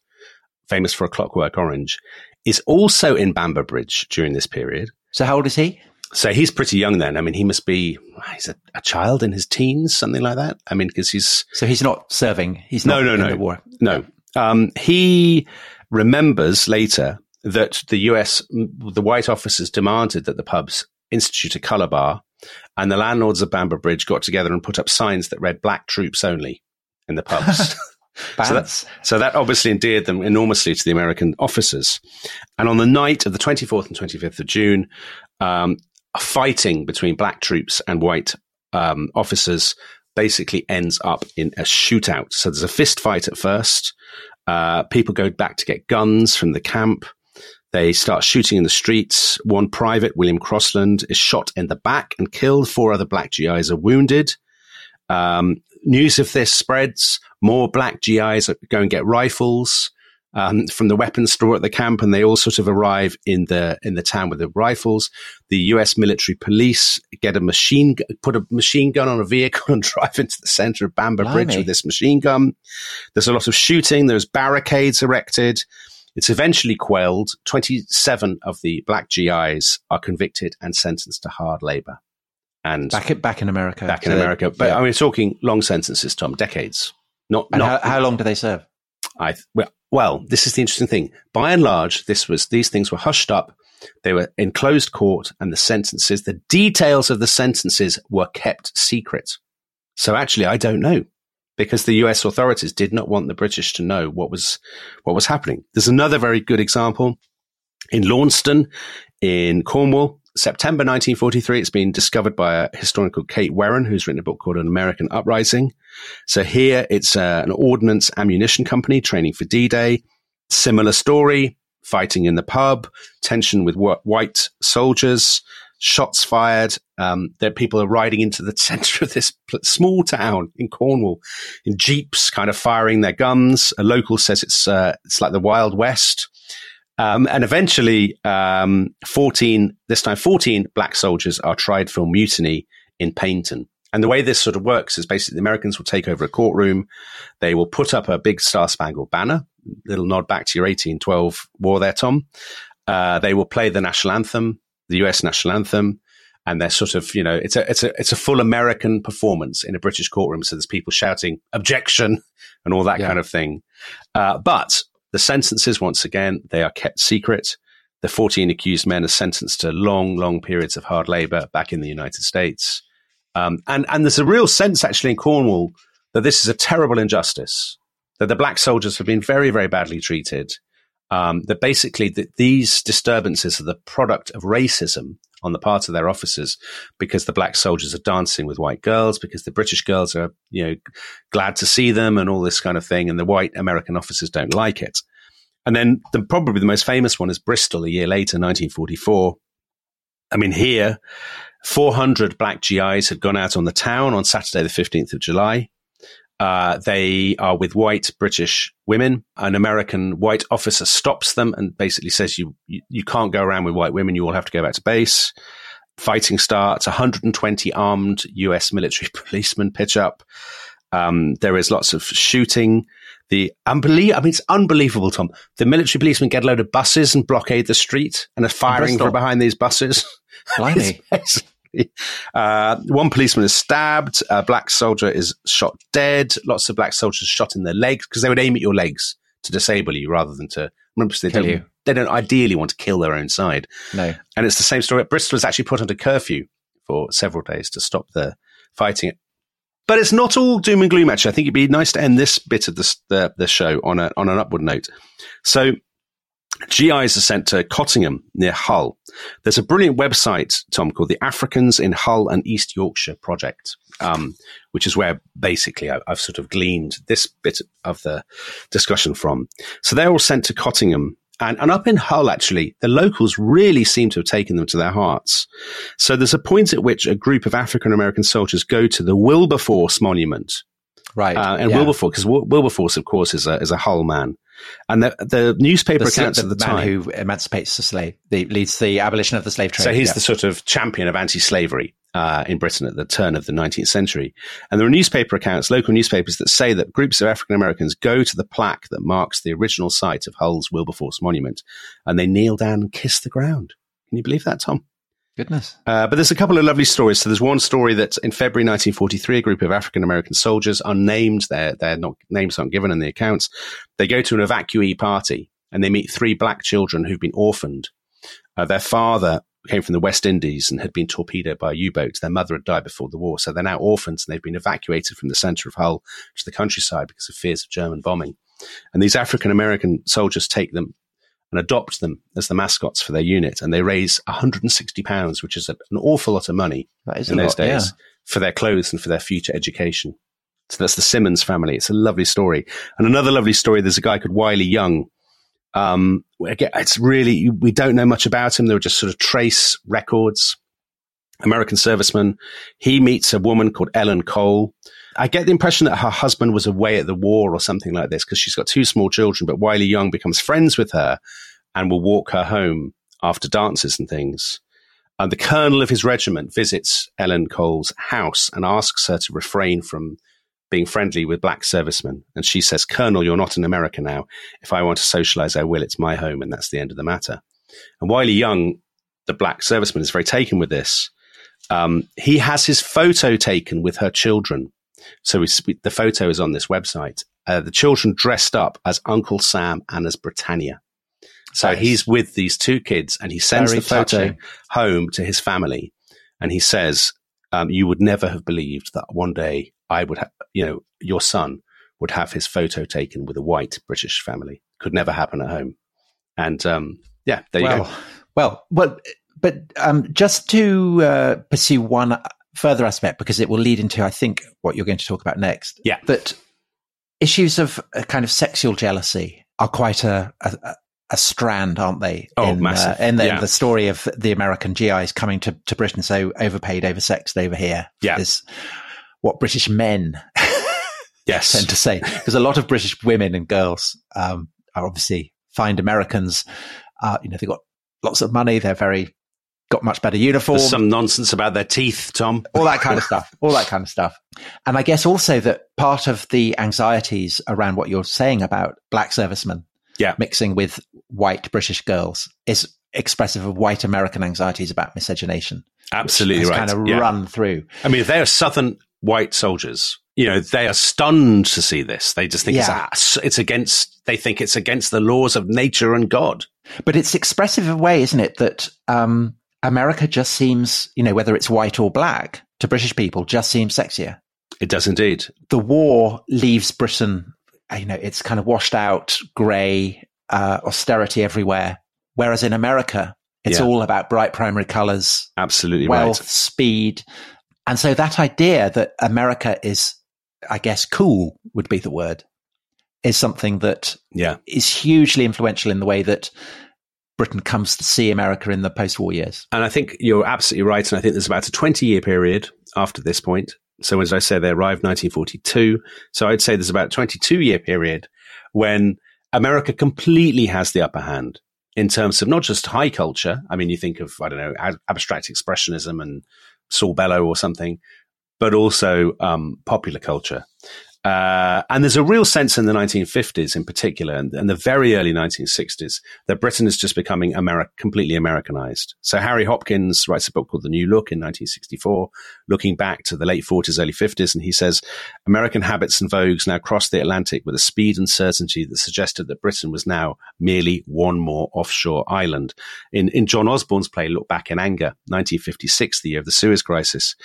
famous for A Clockwork Orange, is also in Bamber Bridge during this period. So how old is he? So he's pretty young then. I mean, he must be, he's a, a child in his teens, something like that. I mean, because he's. So he's not serving. He's no, no, in no. the war. No. Um, he remembers later that the US, the white officers demanded that the pubs institute a color bar, and the landlords of Bamber Bridge got together and put up signs that read black troops only in the pubs. so, that, so that obviously endeared them enormously to the American officers. And on the night of the 24th and 25th of June, um, a fighting between black troops and white um, officers basically ends up in a shootout. So there's a fist fight at first. Uh, people go back to get guns from the camp. They start shooting in the streets. One private, William Crossland, is shot in the back and killed. Four other black GIs are wounded. Um, news of this spreads. More black GIs go and get rifles um, from the weapons store at the camp, and they all sort of arrive in the in the town with the rifles. The U.S. military police get a machine, put a machine gun on a vehicle, and drive into the center of Bamber Bridge with this machine gun. There's a lot of shooting. There's barricades erected. It's eventually quelled. 27 of the black GIs are convicted and sentenced to hard labor. And Back, it back in America. back in So they- America. But yeah. I mean, we're talking long sentences, Tom, decades. Not, And not how, how long do they serve? I well, well, this is the interesting thing. By and large, this was these things were hushed up. They were in closed court, and the sentences, the details of the sentences, were kept secret. So actually, I don't know because the U.S. authorities did not want the British to know what was what was happening. There's another very good example in Launceston, in Cornwall. September 1943, it's been discovered by a historian called Kate Werran, who's written a book called An American Uprising. So here it's uh, an ordnance ammunition company training for D-Day. Similar story, fighting in the pub, tension with wh- white soldiers, shots fired. Um, there people are riding into the center of this small town in Cornwall in jeeps, kind of firing their guns. A local says it's uh, it's like the Wild West. Um, and eventually, um, 14, this time 14 black soldiers are tried for mutiny in Paignton. And the way this sort of works is basically the Americans will take over a courtroom. They will put up a big Star Spangled Banner, little nod back to your 1812 war there, Tom. Uh, they will play the national anthem, the US national anthem. And they're sort of, you know, it's a, it's a, it's a full American performance in a British courtroom. So there's people shouting objection and all that Yeah. kind of thing. Uh, but the sentences, once again, they are kept secret. The 14 accused men are sentenced to long, long periods of hard labor back in the United States. Um, and, and there's a real sense actually in Cornwall that this is a terrible injustice, that the black soldiers have been very, very badly treated. Um, that basically that these disturbances are the product of racism on the part of their officers because the black soldiers are dancing with white girls, because the British girls are, you know, glad to see them and all this kind of thing. And the white American officers don't like it. And then the, probably the most famous one is Bristol a year later, 1944. I mean, here, 400 black GIs had gone out on the town on Saturday, the 15th of July. Uh, they are with white British women. An American white officer stops them and basically says, you, you, you can't go around with white women. You all have to go back to base. Fighting starts. 120 armed US military policemen pitch up. Um, there is lots of shooting. The unbelievable, I mean, it's unbelievable, Tom. The military policemen get a load of buses and blockade the street and are firing from behind these buses. Blimey. uh, one policeman is stabbed. A black soldier is shot dead. Lots of black soldiers shot in their legs because they would aim at your legs to disable you rather than to remember they Kill don't, you. they don't ideally want to kill their own side. No. And it's the same story. Bristol was actually put under curfew for several days to stop the fighting. But it's not all doom and gloom. Actually, I think it'd be nice to end this bit of the the, the show on a on an upward note. So GIs are sent to Cottingham near Hull. There's a brilliant website, Tom, called the Africans in Hull and East Yorkshire Project, um, which is where basically I, I've sort of gleaned this bit of the discussion from. So they're all sent to Cottingham. And, and up in Hull, actually, the locals really seem to have taken them to their hearts. So there's a point at which a group of African American soldiers go to the Wilberforce Monument. Right. Uh, and yeah. Wilberforce, because Wilberforce, of course, is a, is a Hull man. And the, the newspaper the, accounts the, at the man time. who emancipates the slave, the, leads the abolition of the slave trade. So he's yeah. the sort of champion of anti-slavery uh, in Britain at the turn of the 19th century. And there are newspaper accounts, local newspapers, that say that groups of African Americans go to the plaque that marks the original site of Hull's Wilberforce Monument, and they kneel down and kiss the ground. Can you believe that, Tom? Goodness. Uh, but there's a couple of lovely stories. So there's one story that in February 1943, a group of African American soldiers, unnamed, their their not names aren't given in the accounts, they go to an evacuee party and they meet three black children who've been orphaned. Uh, their father came from the West Indies and had been torpedoed by a U-boat. Their mother had died before the war, so they're now orphans and they've been evacuated from the centre of Hull to the countryside because of fears of German bombing. And these African American soldiers take them and adopt them as the mascots for their unit. And they raise 160 pounds, which is an awful lot of money That is in those lot, days yeah. for their clothes and for their future education. So that's the Simmons family. It's a lovely story. And another lovely story, there's a guy called Wiley Young. Um, again, it's really, we don't know much about him. There were just sort of trace records. American serviceman. He meets a woman called Ellen Cole. I get the impression that her husband was away at the war or something like this because she's got two small children, but Wiley Young becomes friends with her and will walk her home after dances and things. And the colonel of his regiment visits Ellen Cole's house and asks her to refrain from being friendly with black servicemen. And she says, Colonel, you're not in America now. If I want to socialize, I will. It's my home. And that's the end of the matter. And Wiley Young, the black serviceman, is very taken with this. Um, he has his photo taken with her children. So we, the photo is on this website. Uh, the children dressed up as Uncle Sam and as Britannia. So Nice. he's with these two kids and he sends Very the photo touching. home to his family. And he says, um, you would never have believed that one day I would have, you know, your son would have his photo taken with a white British family. Could never happen at home. And, um, yeah, there you go. Well, well, but um, just to uh, pursue one further aspect, because it will lead into, I think, what you're going to talk about next. Yeah. That issues of a kind of sexual jealousy are quite a, a, a strand, aren't they? Oh, in, massive. Uh, in the, Yeah. the story of the American GIs coming to, to Britain so overpaid, oversexed over here. Yeah. Is what British men Yes. tend to say. Because a lot of British women and girls um, are obviously find Americans. Uh, you know, they've got lots of money. They're very got much better uniforms. There's some nonsense about their teeth, Tom. all that kind of stuff. All that kind of stuff. And I guess also that part of the anxieties around what you're saying about black servicemen Yeah. mixing with white British girls is expressive of white American anxieties about miscegenation. Absolutely right. kind of Yeah. run through. I mean, if they are Southern white soldiers, you know, they are stunned to see this. They just think Yeah. it's, it's against, they think it's against the laws of nature and God. But it's expressive of a way, isn't it, that um, America just seems, you know, whether it's white or black, to British people, just seems sexier. It does indeed. The war leaves Britain, you know, it's kind of washed out, grey, uh, austerity everywhere. Whereas in America, It's Yeah. all about bright primary colors, Absolutely wealth, right. speed. And so that idea that America is, I guess, cool would be the word, is something that Yeah. is hugely influential in the way that Britain comes to see America in the post war years. And I think you're absolutely right. And I think there's about a 20 year period after this point. So as I say, they arrived 1942. So I'd say there's about a 22 year period when America completely has the upper hand in terms of not just high culture. I mean, you think of, I don't know, ab- abstract expressionism and Saul Bellow or something, but also um, popular culture. Uh, and there's a real sense in the 1950s in particular and, and the very early 1960s that Britain is just becoming Ameri- completely Americanized. So Harry Hopkins writes a book called The New Look in 1964, looking back to the late 40s, early 50s, and he says American habits and vogues now crossed the Atlantic with a speed and certainty that suggested that Britain was now merely one more offshore island. In, in John Osborne's play Look Back in Anger, 1956, the year of the Suez Crisis,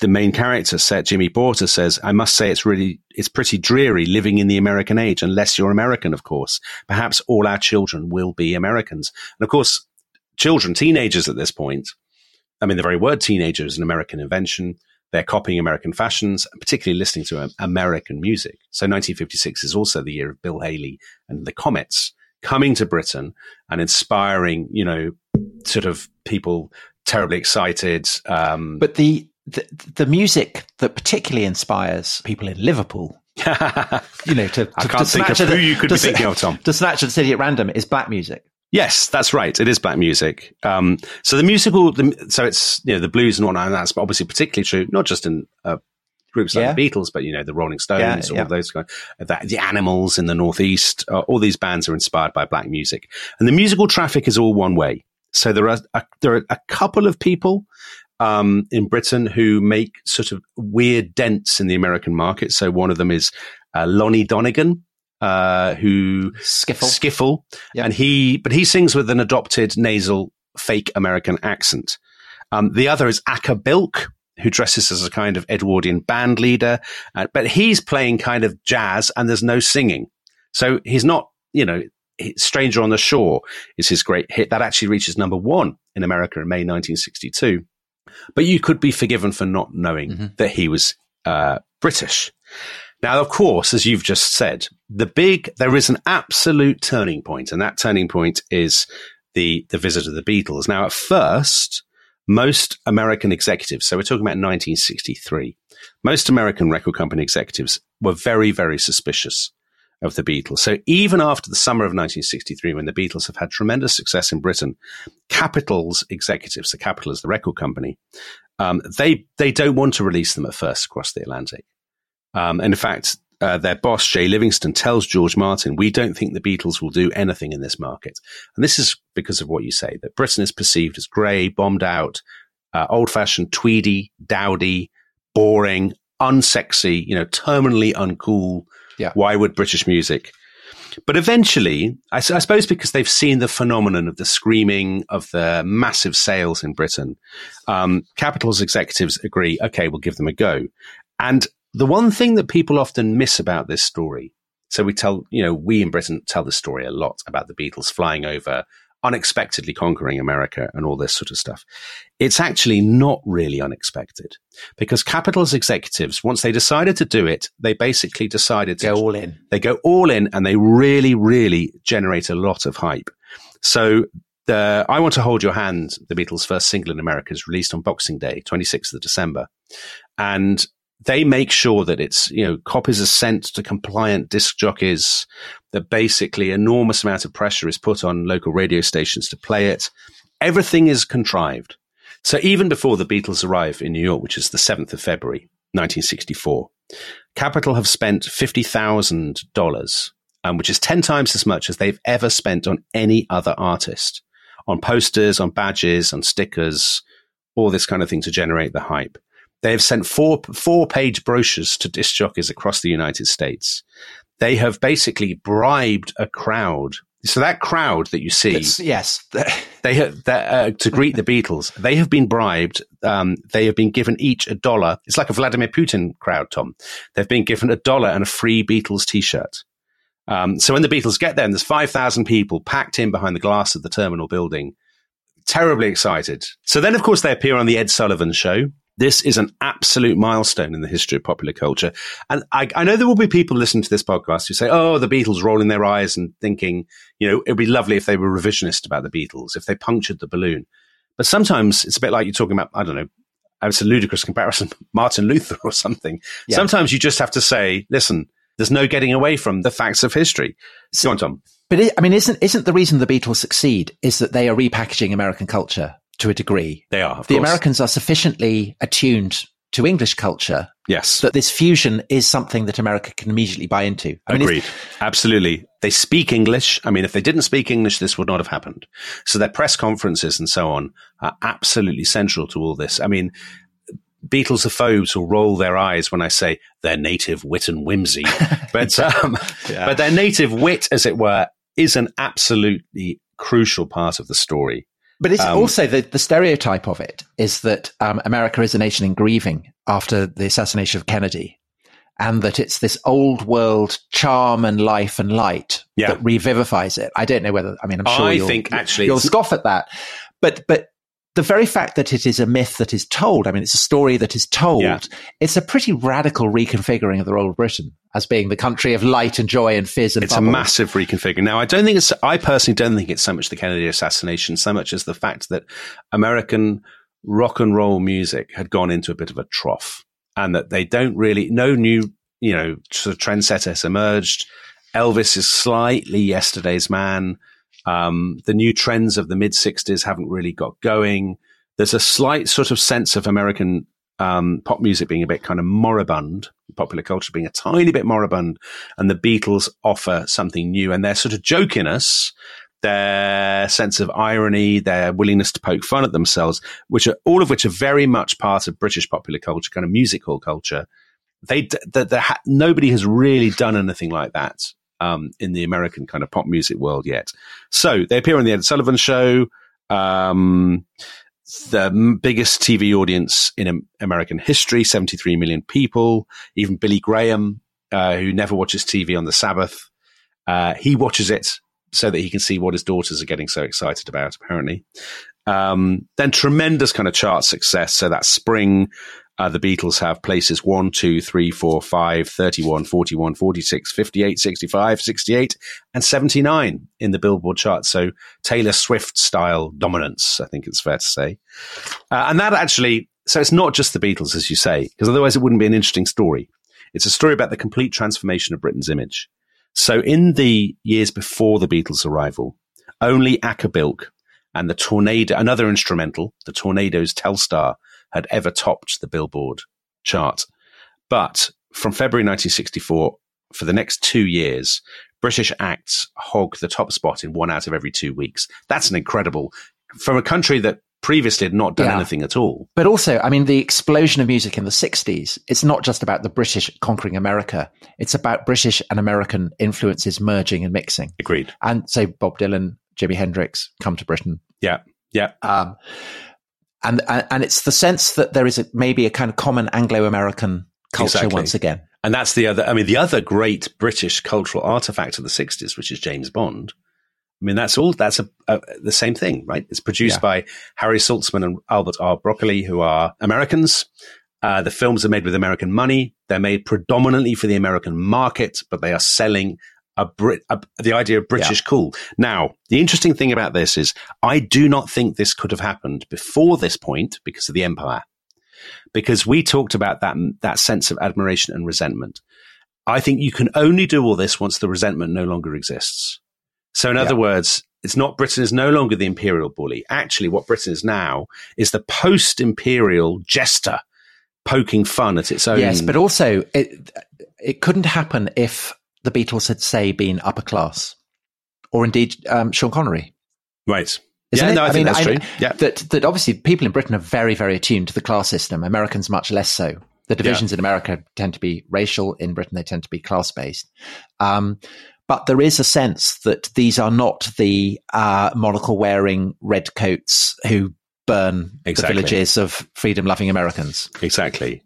the main character, set Jimmy Porter, says, "I must say it's really it's pretty dreary living in the American age, unless you're American, of course. Perhaps all our children will be Americans, and of course, children, teenagers at this point. I mean, the very word teenager is an American invention. They're copying American fashions, particularly listening to um, American music. So, 1956 is also the year of Bill Haley and the Comets coming to Britain and inspiring, you know, sort of people terribly excited. Um, But the, the the music that particularly inspires people in Liverpool, you know, to, to I can't to think of who at- you could to be thinking of, Tom. To snatch at the city at random is black music. Yes, that's right. It is black music. Um, so the musical, the, so it's you know the blues and whatnot. And that's obviously particularly true, not just in uh, groups like Yeah. the Beatles, but you know the Rolling Stones, Yeah, all yeah. those kind, that, the Animals in the Northeast. Uh, all these bands are inspired by black music, and the musical traffic is all one way. So there are a, there are a couple of people um, in Britain who make sort of weird dents in the American market. So one of them is uh, Lonnie Donegan, uh, who Skiffle. Skiffle, Yeah. and he, but he sings with an adopted nasal fake American accent. Um, the other is Acker Bilk, who dresses as a kind of Edwardian band leader, uh, but he's playing kind of jazz and there's no singing. So he's not, you know, Stranger on the Shore is his great hit. That actually reaches number one in America in May 1962. But you could be forgiven for not knowing that he was uh, British. Now, of course, as you've just said, the big, there is an absolute turning point, and that turning point is the, the visit of the Beatles. Now, at first, most American executives, so we're talking about 1963, most American record company executives were very, very suspicious of the Beatles. So even after the summer of 1963, when the Beatles have had tremendous success in Britain, Capitol's executives, the Capitol is the record company, um, they they don't want to release them at first across the Atlantic. Um, and in fact, uh, their boss Jay Livingston tells George Martin, "We don't think the Beatles will do anything in this market." And this is because of what you say that Britain is perceived as grey, bombed out, uh, old-fashioned, tweedy, dowdy, boring, unsexy, you know, terminally uncool. Yeah. Why would British music? But eventually, I suppose because they've seen the phenomenon of the screaming, of the massive sales in Britain, um, Capitol's executives agree, okay, we'll give them a go. And the one thing that people often miss about this story, so we tell, you know, we in Britain tell the story a lot about the Beatles flying over, unexpectedly conquering America and all this sort of stuff. It's actually not really unexpected because Capitol's executives, once they decided to do it, they basically decided to Go all in. they go all in and they really, really generate a lot of hype. So the I Want to Hold Your Hand, the Beatles' first single in America, is released on Boxing Day, 26th of December. And they make sure that it's, you know, copies are sent to compliant disc jockeys, that basically enormous amount of pressure is put on local radio stations to play it. Everything is contrived. So even before the Beatles arrive in New York, which is the 7th of February, 1964, Capitol have spent $50,000, um, which is 10 times as much as they've ever spent on any other artist, on posters, on badges, on stickers, all this kind of thing to generate the hype. They have sent four, four page brochures to disc jockeys across the United States. They have basically bribed a crowd. So that crowd that you see, It's- yes. they have uh, to greet the Beatles. They have been bribed. Um, they have been given each a dollar. It's like a Vladimir Putin crowd, Tom. They've been given a dollar and a free Beatles T-shirt. Um, so when the Beatles get there, and there's five thousand people packed in behind the glass of the terminal building, terribly excited. So then, of course, they appear on the Ed Sullivan Show. This is an absolute milestone in the history of popular culture. And I, I, know there will be people listening to this podcast who say, oh, the Beatles rolling their eyes and thinking, you know, it'd be lovely if they were revisionist about the Beatles, if they punctured the balloon. But sometimes it's a bit like you're talking about, I don't know, it's a ludicrous comparison, Martin Luther or something. Yeah. Sometimes you just have to say, listen, there's no getting away from the facts of history. Go on, Tom. But it, I mean, isn't isn't the reason the Beatles succeed is that they are repackaging American culture to a degree? They are. the course. Americans are sufficiently attuned to English culture. Yes. That this fusion is something that America can immediately buy into. I mean, Agreed. Absolutely. They speak English. I mean, if they didn't speak English, this would not have happened. So their press conferences and so on are absolutely central to all this. I mean, Beatlesophobes will roll their eyes when I say their native wit and whimsy, but um, yeah. but their native wit, as it were, is an absolutely crucial part of the story. But it's um, also the, the stereotype of it is that um, America is a nation in grieving after the assassination of Kennedy, and that it's this old world charm and life and light yeah. that revivifies it. I don't know whether I mean I'm sure I think actually you'll scoff at that, but but the very fact that it is a myth that is told, I mean, it's a story that is told, yeah. it's a pretty radical reconfiguring of the role of Britain as being the country of light and joy and fizz and It's bubbles. a massive reconfiguring. Now, I don't think it's, I personally don't think it's so much the Kennedy assassination, so much as the fact that American rock and roll music had gone into a bit of a trough and that they don't really, no new, you know, sort of trendsetter has emerged. Elvis is slightly yesterday's man. Um, the new trends of the mid 60s haven't really got going. There's a slight sort of sense of American um, pop music being a bit kind of moribund, popular culture being a tiny bit moribund, and the Beatles offer something new. And their sort of jokiness, their sense of irony, their willingness to poke fun at themselves, which are all of which are very much part of British popular culture, kind of musical culture. They, that nobody has really done anything like that um, in the American kind of pop music world yet. So they appear on the Ed Sullivan Show. Um, the biggest TV audience in American history, 73 million people. Even Billy Graham, uh, who never watches TV on the Sabbath, uh, he watches it so that he can see what his daughters are getting so excited about, apparently. Um, then tremendous kind of chart success. So that spring, uh, the Beatles have places 1, 2, 3, 4, 5, 31, 41, 46, 58, 65, 68, and 79 in the Billboard chart. So Taylor Swift style dominance, I think it's fair to say. Uh, and that actually, so it's not just the Beatles, as you say, because otherwise it wouldn't be an interesting story. It's a story about the complete transformation of Britain's image. So in the years before the Beatles' arrival, only Acker Bilk and the Tornado, another instrumental, the Tornadoes Telstar, had ever topped the Billboard chart. But from February 1964, for the next two years, British acts hog the top spot in one out of every two weeks. That's an incredible, from a country that previously had not done yeah. anything at all. But also, I mean, the explosion of music in the 60s, it's not just about the British conquering America. It's about British and American influences merging and mixing. Agreed. And so Bob Dylan, Jimi Hendrix come to Britain. Yeah. Yeah. Um, and and it's the sense that there is a, maybe a kind of common Anglo-American culture exactly. once again. And that's the other. I mean, the other great British cultural artifact of the '60s, which is James Bond. I mean, that's all. That's a, a the same thing, right? It's produced yeah. by Harry Saltzman and Albert R. Broccoli, who are Americans. Uh, the films are made with American money. They're made predominantly for the American market, but they are selling a Brit, a, the idea of British yeah. cool. Now, the interesting thing about this is I do not think this could have happened before this point because of the empire. Because we talked about that, that sense of admiration and resentment. I think you can only do all this once the resentment no longer exists. So in other words, it's not Britain is no longer the imperial bully. Actually, what Britain is now is the post-imperial jester poking fun at its own. Yes, but also it it couldn't happen if the Beatles had, say, been upper class, or indeed um, Sean Connery. Right. Isn't yeah, it? no, I, I think mean, that's I, true. Yeah. That, that obviously people in Britain are very, very attuned to the class system. Americans much less so. The divisions yeah. in America tend to be racial. In Britain, they tend to be class based. Um, but there is a sense that these are not the uh, monocle wearing redcoats who burn exactly. the villages of freedom loving Americans. Exactly.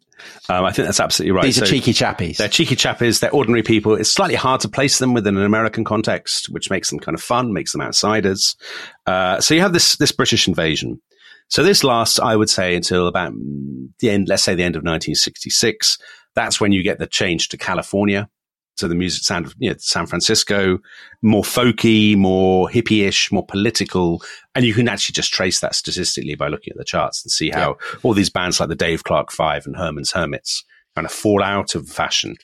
Um, I think that's absolutely right. These are cheeky chappies. They're cheeky chappies. They're ordinary people. It's slightly hard to place them within an American context, which makes them kind of fun, makes them outsiders. Uh, so you have this this British invasion. So this lasts, I would say, until about the end. Let's say the end of 1966. That's when you get the change to California. So the music sound of you know, San Francisco, more folky, more hippie-ish, more political, and you can actually just trace that statistically by looking at the charts and see how yeah. all these bands like the Dave Clark Five and Herman's Hermits kind of fall out of fashion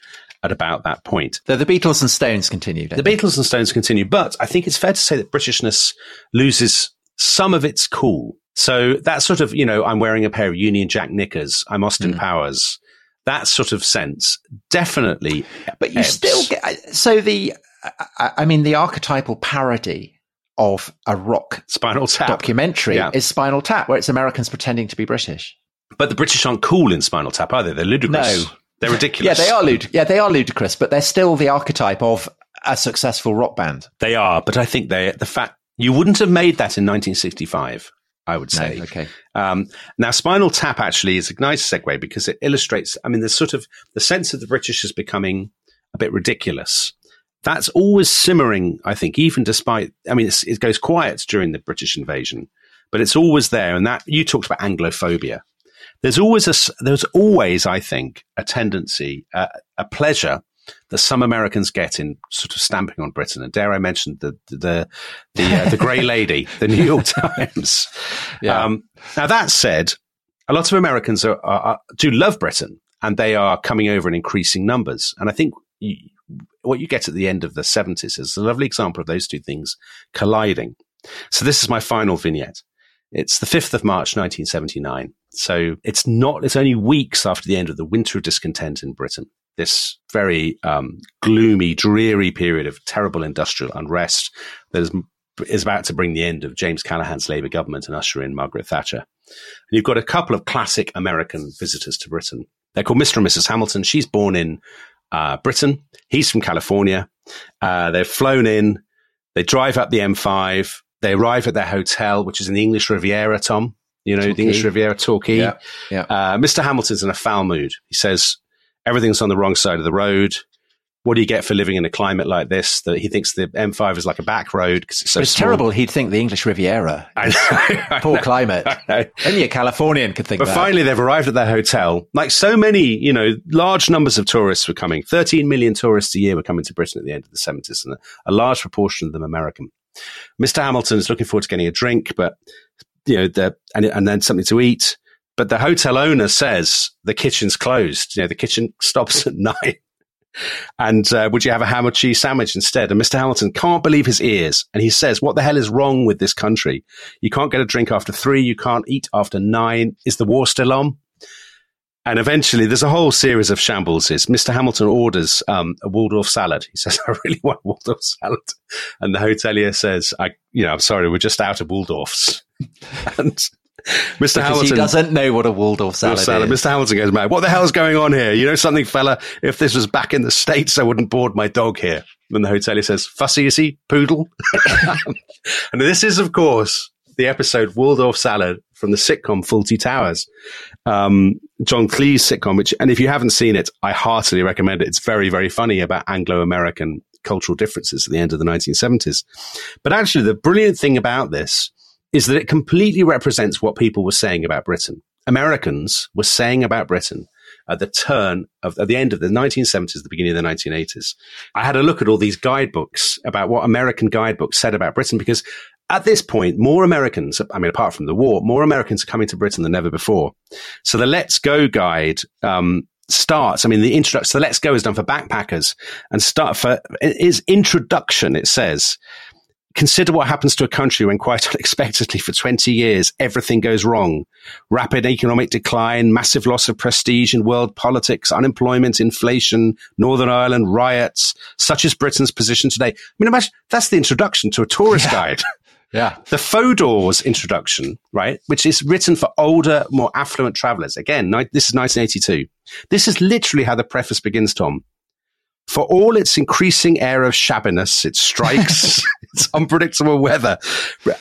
at about that point. The, the Beatles and Stones continued. The Beatles and Stones continue, but I think it's fair to say that Britishness loses some of its cool. So that sort of, you know, I'm wearing a pair of Union Jack knickers. I'm Austin mm. Powers that sort of sense definitely. But you ebbs. still get uh, so the. Uh, uh, I mean, the archetypal parody of a rock Spinal Tap documentary yeah. is Spinal Tap, where it's Americans pretending to be British. But the British aren't cool in Spinal Tap, are they? They're ludicrous. No, they're ridiculous. yeah, they are lud- Yeah, they are ludicrous, but they're still the archetype of a successful rock band. They are, but I think they the fact you wouldn't have made that in 1965. I would say. No, okay. Um, now, Spinal Tap actually is a nice segue because it illustrates. I mean, the sort of the sense of the British is becoming a bit ridiculous. That's always simmering, I think, even despite. I mean, it goes quiet during the British invasion, but it's always there. And that you talked about Anglophobia. There's always a. There's always, I think, a tendency, uh, a pleasure that some Americans get in sort of stamping on Britain. And dare I mention the the the, uh, the Grey Lady, the New York Times. Yeah. Um, now that said, a lot of Americans are, are, do love Britain, and they are coming over in increasing numbers. And I think you, what you get at the end of the seventies is a lovely example of those two things colliding. So this is my final vignette. It's the 5th of March, 1979. So it's not, it's only weeks after the end of the winter of discontent in Britain this very um, gloomy, dreary period of terrible industrial unrest that is, is about to bring the end of James Callaghan's Labour government and usher in Margaret Thatcher. And you've got a couple of classic American visitors to Britain. They're called Mr. and Mrs. Hamilton. She's born in uh, Britain. He's from California. Uh, they've flown in. They drive up the M5. They arrive at their hotel, which is in the English Riviera, Tom. You know, Torquay. the English Riviera, Torquay. Yeah, yeah. Uh, Mr. Hamilton's in a foul mood. He says, everything's on the wrong side of the road. What do you get for living in a climate like this? That he thinks the M5 is like a back road because it's so. But it's terrible. He'd think the English Riviera. Poor climate. Only a Californian could think. But that. finally, they've arrived at their hotel. Like so many, you know, large numbers of tourists were coming. Thirteen million tourists a year were coming to Britain at the end of the seventies, and a, large proportion of them American. Mr. Hamilton is looking forward to getting a drink, but you know, the, and, and then something to eat. But the hotel owner says the kitchen's closed. You know, the kitchen stops at nine. And uh, would you have a ham or cheese sandwich instead? And Mr. Hamilton can't believe his ears. And he says, What the hell is wrong with this country? You can't get a drink after three. You can't eat after nine. Is the war still on? And eventually, there's a whole series of shambles. Mr. Hamilton orders um, a Waldorf salad. He says, "I really want Waldorf salad," and the hotelier says, "I, you know, I'm sorry, we're just out of Waldorfs." and Mr. Because Hamilton he doesn't know what a Waldorf salad, salad, is. Mr. Hamilton goes mad. What the hell's going on here? You know something, fella? If this was back in the States, I wouldn't board my dog here. And the hotelier says, fussy is he? Poodle? and this is, of course, the episode Waldorf Salad from the sitcom Fawlty Towers. Um, John Cleese sitcom, which, and if you haven't seen it, I heartily recommend it. It's very, very funny about Anglo-American cultural differences at the end of the 1970s. But actually, the brilliant thing about this is that it completely represents what people were saying about Britain. Americans were saying about Britain at the turn of at the end of the 1970s, the beginning of the 1980s. I had a look at all these guidebooks about what American guidebooks said about Britain because at this point, more Americans, I mean, apart from the war, more Americans are coming to Britain than ever before. So the Let's Go guide um, starts. I mean, the introduction, the Let's Go is done for backpackers and start for its introduction. It says Consider what happens to a country when quite unexpectedly for 20 years everything goes wrong. Rapid economic decline, massive loss of prestige in world politics, unemployment, inflation, Northern Ireland riots, such is Britain's position today. I mean, imagine that's the introduction to a tourist yeah. guide. Yeah. The Fodor's introduction, right, which is written for older, more affluent travelers. Again, ni- this is 1982. This is literally how the preface begins, Tom. For all its increasing air of shabbiness, its strikes, its unpredictable weather,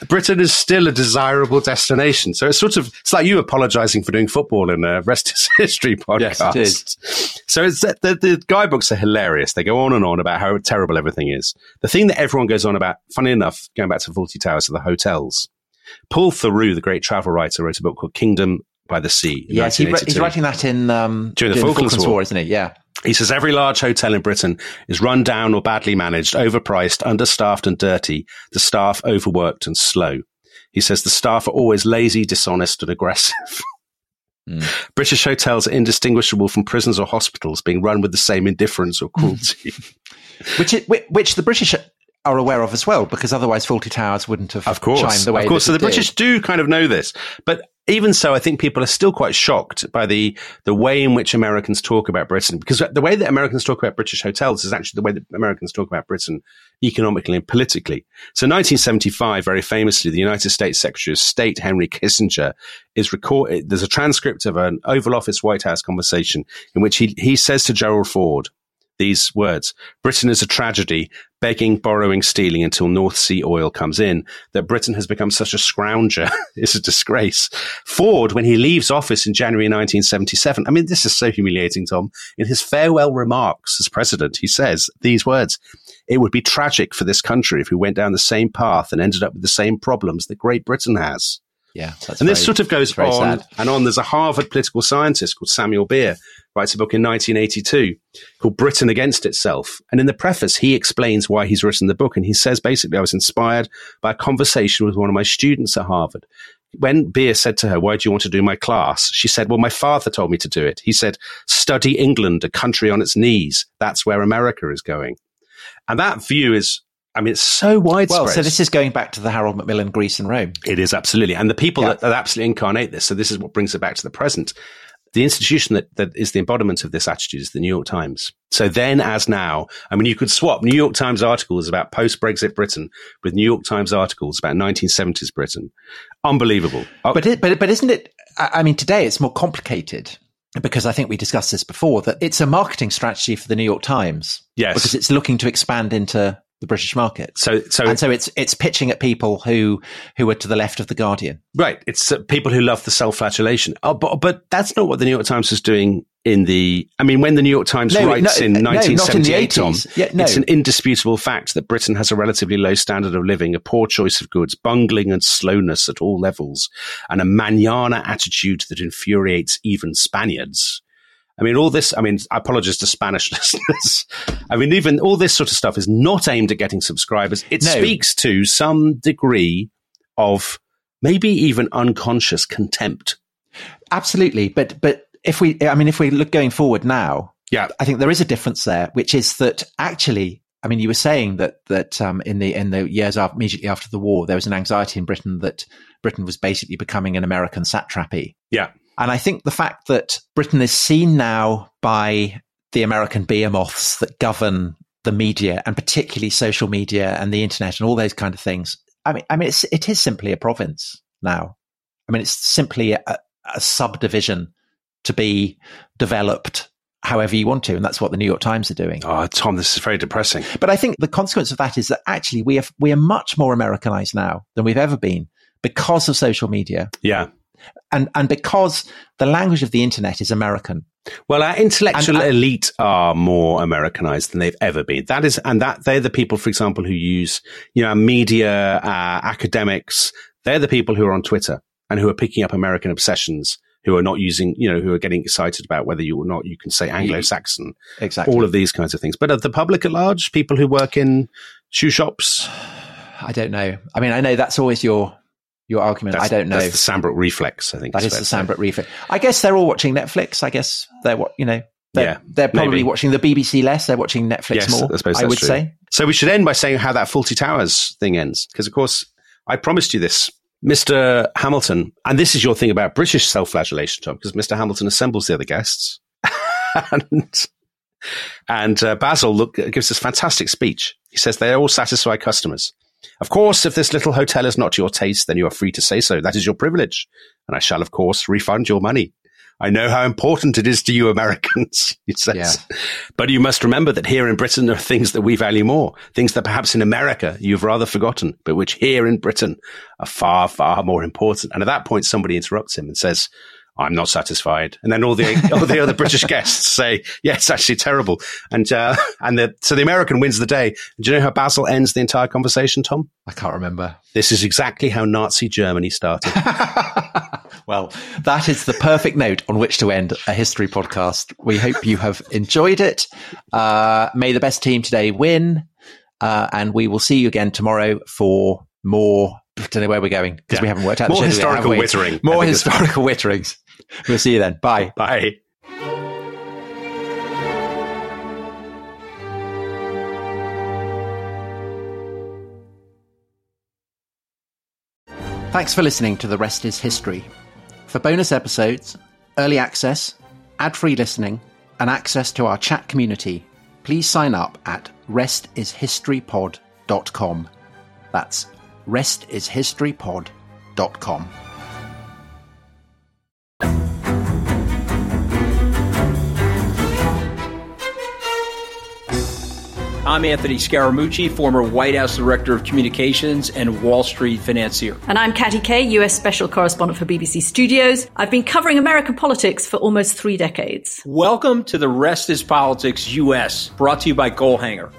Britain is still a desirable destination. So it's sort of, it's like you apologizing for doing football in a Rest is History podcast. Yes, it is. So it's, the, the guidebooks are hilarious. They go on and on about how terrible everything is. The thing that everyone goes on about, funny enough, going back to Fawlty Towers, are the hotels. Paul Theroux, the great travel writer, wrote a book called Kingdom by the Sea. Yes, he, he's writing that in um, During the Falklands War. isn't he? Yeah. He says every large hotel in Britain is run down or badly managed, overpriced, understaffed and dirty, the staff overworked and slow. He says the staff are always lazy, dishonest and aggressive. Hmm. British hotels are indistinguishable from prisons or hospitals being run with the same indifference or hmm. cruelty. which it, whi- which the British are aware of as well, because otherwise Fawlty Towers wouldn't have Of course, chimed the way of course. So the British do kind of know this, but even so, I think people are still quite shocked by the the way in which Americans talk about Britain, because the way that Americans talk about British hotels is actually the way that Americans talk about Britain economically and politically. So, 1975, very famously, the United States Secretary of State Henry Kissinger is recorded. There's a transcript of an Oval Office White House conversation in which he he says to Gerald Ford these words Britain is a tragedy, begging, borrowing, stealing until North Sea oil comes in. That Britain has become such a scrounger is a disgrace. Ford, when he leaves office in January 1977, I mean, this is so humiliating, Tom. In his farewell remarks as president, he says these words It would be tragic for this country if we went down the same path and ended up with the same problems that Great Britain has. Yeah, that's and this sort of goes on sad. and on. There's a Harvard political scientist called Samuel Beer, writes a book in 1982 called Britain Against Itself. And in the preface, he explains why he's written the book. And he says basically, I was inspired by a conversation with one of my students at Harvard. When Beer said to her, Why do you want to do my class? She said, Well, my father told me to do it. He said, Study England, a country on its knees. That's where America is going. And that view is, I mean, it's so widespread. Well, so this is going back to the Harold Macmillan Greece and Rome. It is absolutely. And the people that, that absolutely incarnate this. So this is what brings it back to the present. The institution that, that is the embodiment of this attitude is the New York Times. So then as now, I mean, you could swap New York Times articles about post-Brexit Britain with New York Times articles about 1970s Britain. Unbelievable. Oh, But it, but but isn't it? I I mean, today it's more complicated because I think we discussed this before that it's a marketing strategy for the New York Times. Yes. because it's looking to expand into the British market. So so and so it's it's pitching at people who who are to the left of the Guardian. Right. It's uh, people who love the self-flagellation. Oh, but, but that's not what the New York Times is doing in the, I mean, when the New York Times No, writes no, in no, in 1978, Tom, Yeah, it's an indisputable fact that Britain has a relatively low standard of living, a poor choice of goods, bungling and slowness at all levels, and a manana attitude that infuriates even Spaniards. I mean, all this, I mean, I apologize to Spanish listeners. I mean, even all this sort of stuff is not aimed at getting subscribers. It No. speaks to some degree of maybe even unconscious contempt. Absolutely, but but if we, I mean, if we look going forward now, Yeah. I think there is a difference there, which is that actually, I mean, you were saying that that um, in the in the years after, immediately after the war, there was an anxiety in Britain that Britain was basically becoming an American satrapy. Yeah. And I think the fact that Britain is seen now by the American behemoths that govern the media and particularly social media and the internet and all those kind of things. I mean, I mean, it's, it is simply a province now. I mean, it's simply a, a subdivision to be developed however you want to. And that's what the New York Times are doing. Oh, Tom, this is very depressing. But I think the consequence of that is that actually we have, we are much more Americanized now than we've ever been because of social media Yeah. And, and because the language of the internet is American. Well, our intellectual And- and- elite are more Americanized than they've ever been. That is, and that they're the people, for example, who use, you know, media, uh, academics. They're the people who are on Twitter and who are picking up American obsessions, who are not using, you know, who are getting excited about whether you or not you can say Anglo-Saxon, Exactly. all of these kinds of things. But of the public at large, people who work in shoe shops, I don't know. I mean, I know that's always your your argument. I don't know. That's the Sandbrook reflex, I think. That is the. Sandbrook reflex. I guess they're all watching Netflix. I guess they're what you know. They're, Yeah, they're probably maybe. watching the BBC less. They're watching Netflix Yes, more. I suppose I would true. say. So we should end by saying how that Fawlty Towers thing ends. Because, of course, I promised you this. Mr. Hamilton, and this is your thing about British self flagellation, Tom, because Mr. Hamilton assembles the other guests. and and uh, Basil look, gives this fantastic speech. He says they all satisfied customers. Of course, if this little hotel is not to your taste, then you are free to say so. That is your privilege. And I shall, of course, refund your money. I know how important it is to you Americans, he says. Yeah. But you must remember that here in Britain there are things that we value more, things that perhaps in America you've rather forgotten, but which here in Britain are far, far more important. And at that point, somebody interrupts him and says, I'm not satisfied. And then all the all the other British guests say, yeah, it's actually terrible. And uh, and the, so the American wins the day. Do you know how Basil ends the entire conversation, Tom? I can't remember. This is exactly how Nazi Germany started. well, that is the perfect note on which to end a history podcast. We hope you have enjoyed it. Uh, may the best team today win. Uh, and we will see you again tomorrow for more don't know where we're going because yeah. we haven't worked out more historical wittering. More historical witterings. We'll see you then. Bye. Bye. Thanks for listening to The Rest is History. For bonus episodes, early access, ad free listening, and access to our chat community, please sign up at restishistorypod.com. That's restishistorypod.com. I'm Anthony Scaramucci, former White House Director of Communications and Wall Street financier. And I'm Katty Kay, US Special Correspondent for BBC Studios. I've been covering American politics for almost three decades. Welcome to The Rest is Politics US, brought to you by Goalhanger.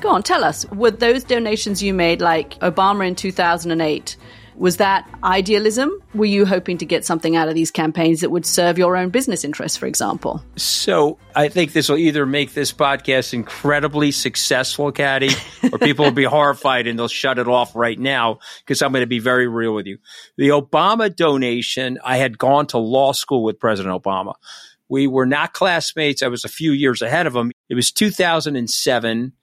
Go on, tell us, were those donations you made, like Obama in 2008, was that idealism? Were you hoping to get something out of these campaigns that would serve your own business interests, for example? So I think this will either make this podcast incredibly successful, Katty, or people will be horrified and they'll shut it off right now because I'm going to be very real with you. The Obama donation, I had gone to law school with President Obama. We were not classmates. I was a few years ahead of him. It was 2007.